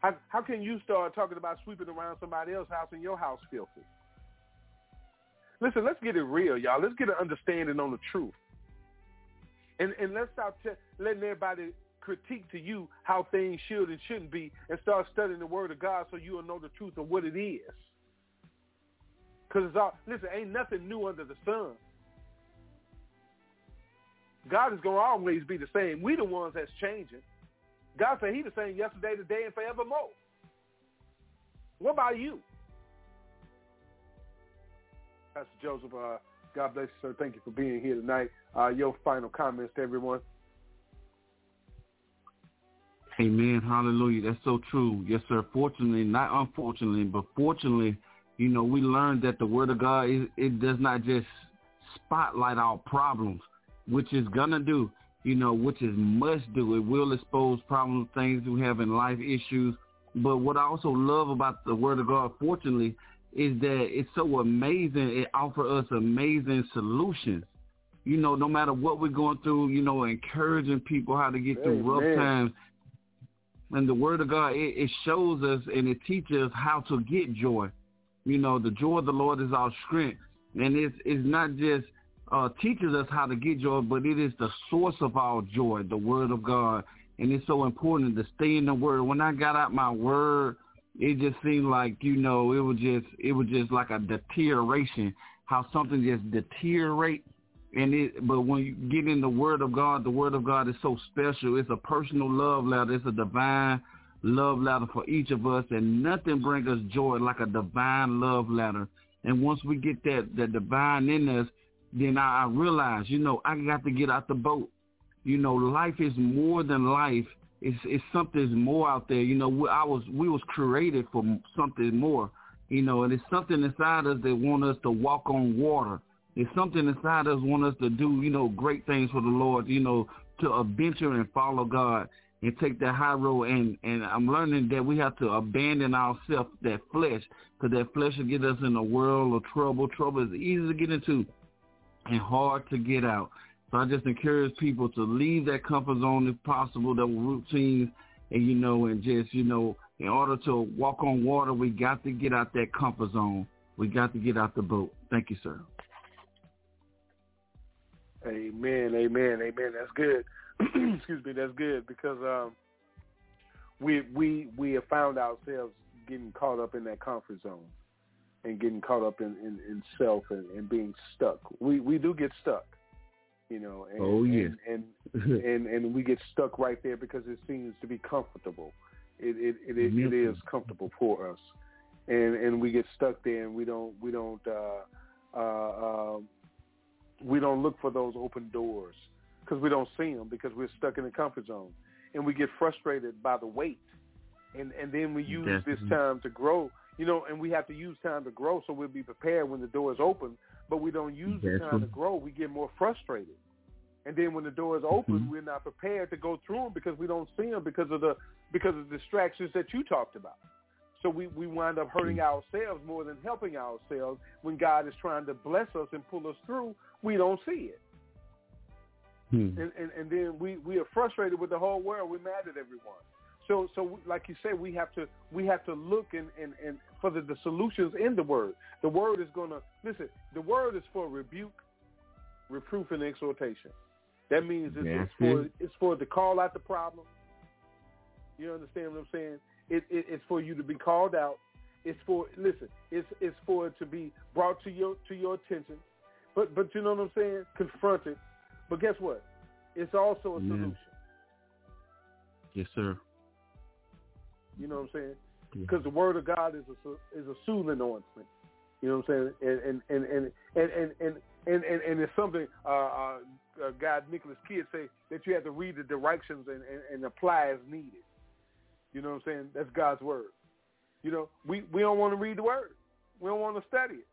How how can you start talking about sweeping around somebody else's house and your house filthy? Listen, let's get it real, y'all. Let's get an understanding on the truth. And and let's stop t- letting everybody critique to you how things should and shouldn't be and start studying the word of God so you'll know the truth of what it is. Because it's all, listen, ain't nothing new under the sun. God is going to always be the same. We the ones that's changing. God said he the same yesterday, today, and forevermore. What about you? Pastor Joseph, uh, God bless you, sir. Thank you for being here tonight. Uh, your final comments to everyone. Amen. Hallelujah. That's so true. Yes, sir. Fortunately, not unfortunately, but fortunately, you know, we learned that the word of God, it, it does not just spotlight our problems, which is gonna do, you know, which is must do. It will expose problems, things we have in life, issues. But what I also love about the Word of God, fortunately, is that it's so amazing. It offers us amazing solutions. You know, no matter what we're going through, you know, encouraging people how to get through rough times. And the Word of God, it, it shows us and it teaches us how to get joy. You know, the joy of the Lord is our strength. And it's, it's not just uh, teaches us how to get joy, but it is the source of our joy, the Word of God. And it's so important to stay in the Word. When I got out my Word, it just seemed like you know it was just it was just like a deterioration. How something just deteriorate, and it. But when you get in the Word of God, the Word of God is so special. It's a personal love letter. It's a divine love letter for each of us, and nothing brings us joy like a divine love letter. And once we get that that divine in us, then I, I realize, you know, I got to get out the boat. You know, life is more than life. It's it's something more out there. You know, we, I was we was created for something more. You know, and it's something inside us that want us to walk on water. It's something inside us want us to do, you know, great things for the Lord. You know, to adventure and follow God and take that high road. And and I'm learning that we have to abandon ourselves, that flesh, because that flesh will get us in a world of trouble. Trouble is easy to get into and hard to get out. So I just encourage people to leave that comfort zone if possible, the routines, and you know, and just you know, in order to walk on water, we got to get out that comfort zone. We got to get out the boat. Thank you, sir. Amen, amen, amen. That's good. Excuse me, that's good because um, we we we have found ourselves getting caught up in that comfort zone and getting caught up in, in, in self and, and being stuck. We we do get stuck, you know. And, Oh, yeah. and, and and and we get stuck right there because it seems to be comfortable. It it it, it, it is comfortable for us, and and we get stuck there and we don't we don't uh, uh, uh, we don't look for those open doors because we don't see them because we're stuck in the comfort zone, and we get frustrated by the wait, and and then we use this time to grow. You know, and we have to use time to grow so we'll be prepared when the door is open. But we don't use the time to grow. We get more frustrated. And then when the door is open, Mhm. we're not prepared to go through them because we don't see them because of the because of the distractions that you talked about. So we, we wind up hurting ourselves more than helping ourselves when God is trying to bless us and pull us through. We don't see it. Hmm. And, and, and then we, we are frustrated with the whole world. We're mad at everyone. So so we- like you said, we have to we have to look and, and, and for the, the solutions in the word. The word is gonna listen, the word is for rebuke, reproof and exhortation. That means it's, it's for it. it's for to call out the problem. You understand what I'm saying? It, it it's for you to be called out. It's for listen. It's it's for it to be brought to your to your attention. But but you know what I'm saying? Confronted. But guess what? It's also a solution. Yes, sir. You know what I'm saying? Yeah. Because the word of God is a is a soothing ointment. You know what I'm saying? And and and and and and and, and, and it's something uh, uh, uh, God Nicholas Kidd say that you have to read the directions and, and, and apply as needed. You know what I'm saying? That's God's word. You know, we, we don't want to read the word. We don't want to study it.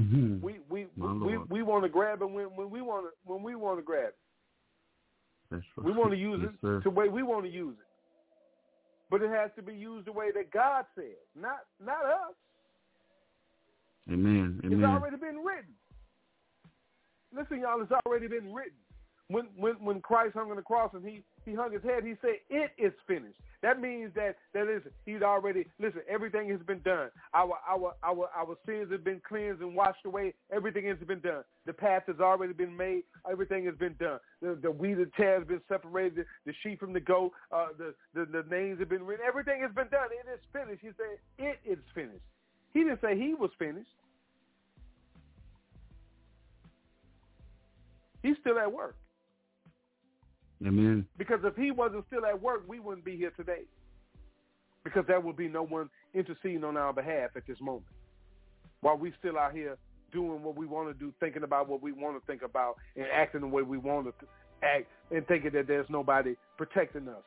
Mhm. We we My we, Lord. we want to grab it when, when we want to when we want to grab it. That's right. We want to use yes, it sir. the way we want to use it. But it has to be used the way that God said, not not us. Amen. It's Amen. already been written. Listen, y'all, it's already been written. When when when Christ hung on the cross and he he hung his head, he said, "It is finished." That means that that is he's already listen. Everything has been done. Our our our our sins have been cleansed and washed away. Everything has been done. The path has already been made. Everything has been done. The the wheat and tares has been separated. The sheep from the goat. Uh, the, the the names have been written. Everything has been done. It is finished. He said, "It is finished." He didn't say he was finished. He's still at work. Amen. Because if he wasn't still at work, we wouldn't be here today. Because there would be no one interceding on our behalf at this moment. While we're still out here doing what we want to do, thinking about what we want to think about, and acting the way we want to act, and thinking that there's nobody protecting us.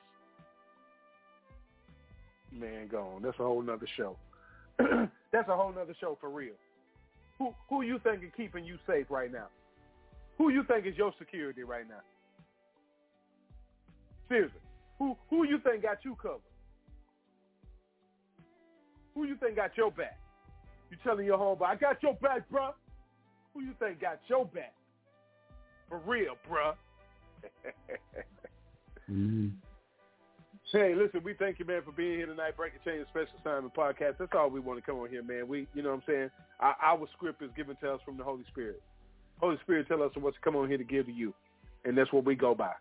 Man, gone. That's a whole nother show. That's a whole nother show for real. Who who you think is keeping you safe right now? Who you think is your security right now? Seriously, who who you think got you covered? Who you think got your back? You telling your homeboy, I got your back, bruh. Who you think got your back? For real, bruh. mm-hmm. Hey, listen, we thank you, man, for being here tonight. Breaking Chains Special Assignment Podcast. That's all we want to come on here, man. We, you know what I'm saying? Our, our script is given to us from the Holy Spirit. Holy Spirit tell us what's come on here to give to you, and that's what we go by.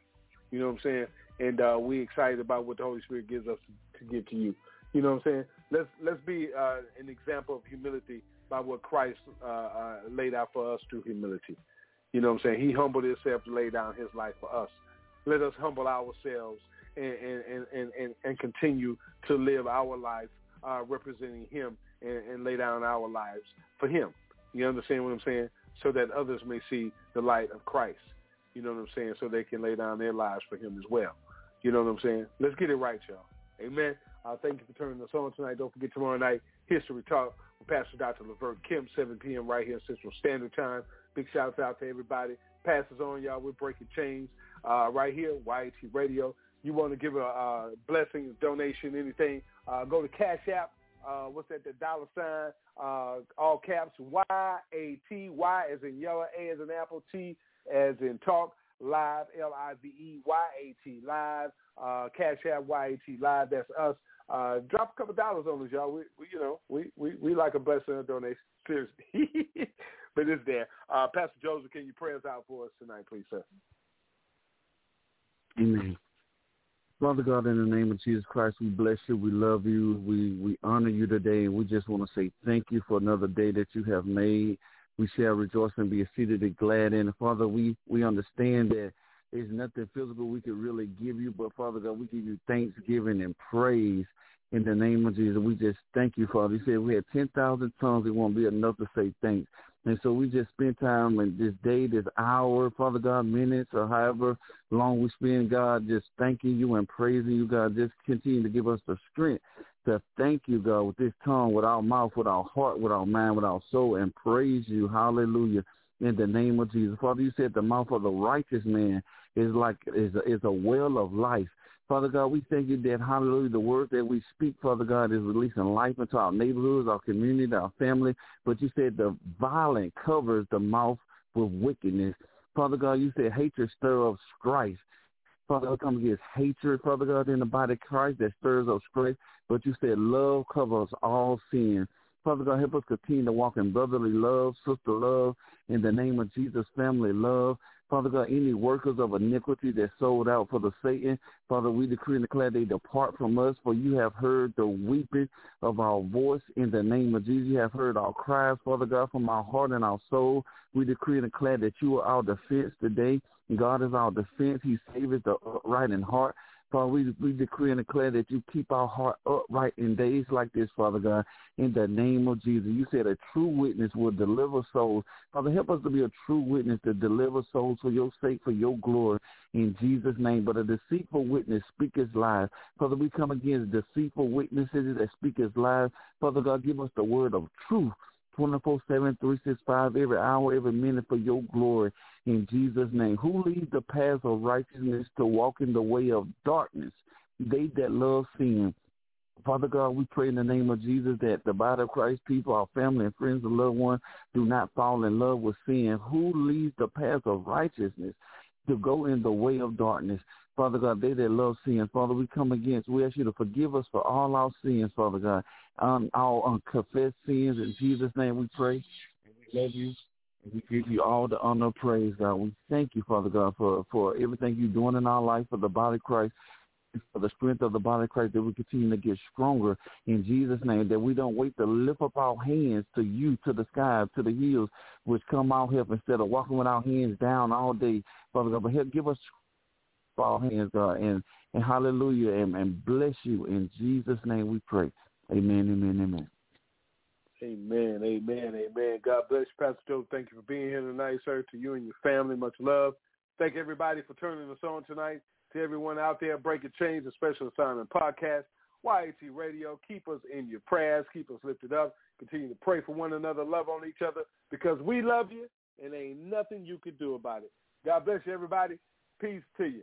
You know what I'm saying? And uh, we excited about what the Holy Spirit gives us to, give to you. You know what I'm saying? Let's let's be uh, an example of humility by what Christ uh, uh, laid out for us through humility. You know what I'm saying? He humbled himself to lay down his life for us. Let us humble ourselves and and, and, and, and continue to live our life uh, representing him and, and lay down our lives for him. You understand what I'm saying? So that others may see the light of Christ. You know what I'm saying? So they can lay down their lives for him as well. You know what I'm saying? Let's get it right, y'all. Amen. Uh, thank you for turning us on tonight. Don't forget tomorrow night, History Talk with Pastor Dr. Levert Kim, 7 p.m. right here Central Standard Time. Big shout out to everybody. Passes on, y'all. We're breaking chains uh, right here, YAT Radio. You want to give a uh, blessing, donation, anything, uh, go to Cash App. Uh, what's that? The dollar sign, uh, all caps, Y-A-T, Y as in yellow, A as in apple, T as in talk, live, L-I-V-E, Y-A-T, live, uh, Cash App, Y-A-T, live. That's us. Uh, drop a couple dollars on us, y'all. We, we you know, we, we, we like a blessing and donation. Seriously. but it's there. Uh, Pastor Joseph, can you pray us out for us tonight, please, sir? Amen. Father God, in the name of Jesus Christ, we bless you. We love you. We we honor you today, and we just want to say thank you for another day that you have made. We shall rejoice and be exceedingly glad in. Father, we we understand that there's nothing physical we could really give you, but Father God, we give you thanksgiving and praise in the name of Jesus. We just thank you, Father. You said we had 10,000 tongues. It won't be enough to say thanks. And so we just spend time in this day, this hour, Father God, minutes or however long we spend, God, just thanking you and praising you, God. Just continue to give us the strength to thank you, God, with this tongue, with our mouth, with our heart, with our mind, with our soul, and praise you. Hallelujah. In the name of Jesus. Father, you said the mouth of the righteous man is like is a, is a well of life. Father God, we thank you that, hallelujah, the word that we speak, Father God, is releasing life into our neighborhoods, our community, our family. But you said the violent covers the mouth with wickedness. Father God, you said hatred stir up strife. Father come against hatred, Father God, in the body of Christ that stirs up strife. But you said love covers all sin. Father God, help us continue to walk in brotherly love, sister love, in the name of Jesus, family love. Father God, any workers of iniquity that sold out for the Satan, Father, we decree and declare they depart from us, for you have heard the weeping of our voice in the name of Jesus. You have heard our cries, Father God, from our heart and our soul. We decree and declare that you are our defense today. God is our defense. He saves the upright in heart. Father, we, we decree and declare that you keep our heart upright in days like this, Father God, in the name of Jesus. You said a true witness will deliver souls. Father, help us to be a true witness to deliver souls for your sake, for your glory, in Jesus' name. But a deceitful witness speaketh lies. Father, we come against deceitful witnesses that speak as lies. Father God, give us the word of truth 24-7, 365, every hour, every minute for your glory in Jesus' name. Who leads the path of righteousness to walk in the way of darkness? They that love sin. Father God, we pray in the name of Jesus that the body of Christ people, our family and friends and loved ones do not fall in love with sin. Who leads the path of righteousness to go in the way of darkness? Father God, they that love sin, Father, we come against. We ask you to forgive us for all our sins, Father God, um, our unconfessed sins. In Jesus' name we pray. And we love you. And we give you all the honor and praise, God. We thank you, Father God, for, for everything you're doing in our life for the body of Christ, for the strength of the body of Christ, that we continue to get stronger in Jesus' name, that we don't wait to lift up our hands to you, to the sky, to the hills, which come out help instead of walking with our hands down all day, Father God. But help give us our hands, God, and, and hallelujah, and, and bless you. In Jesus' name we pray. Amen, amen, amen. Amen, amen, amen. God bless you, Pastor Joe. Thank you for being here tonight, sir. To you and your family, much love. Thank everybody for turning us on tonight. To everyone out there, Breaking Chains, a special assignment podcast. YAT Radio. Keep us in your prayers. Keep us lifted up. Continue to pray for one another, love on each other, because we love you, and ain't nothing you can do about it. God bless you, everybody. Peace to you.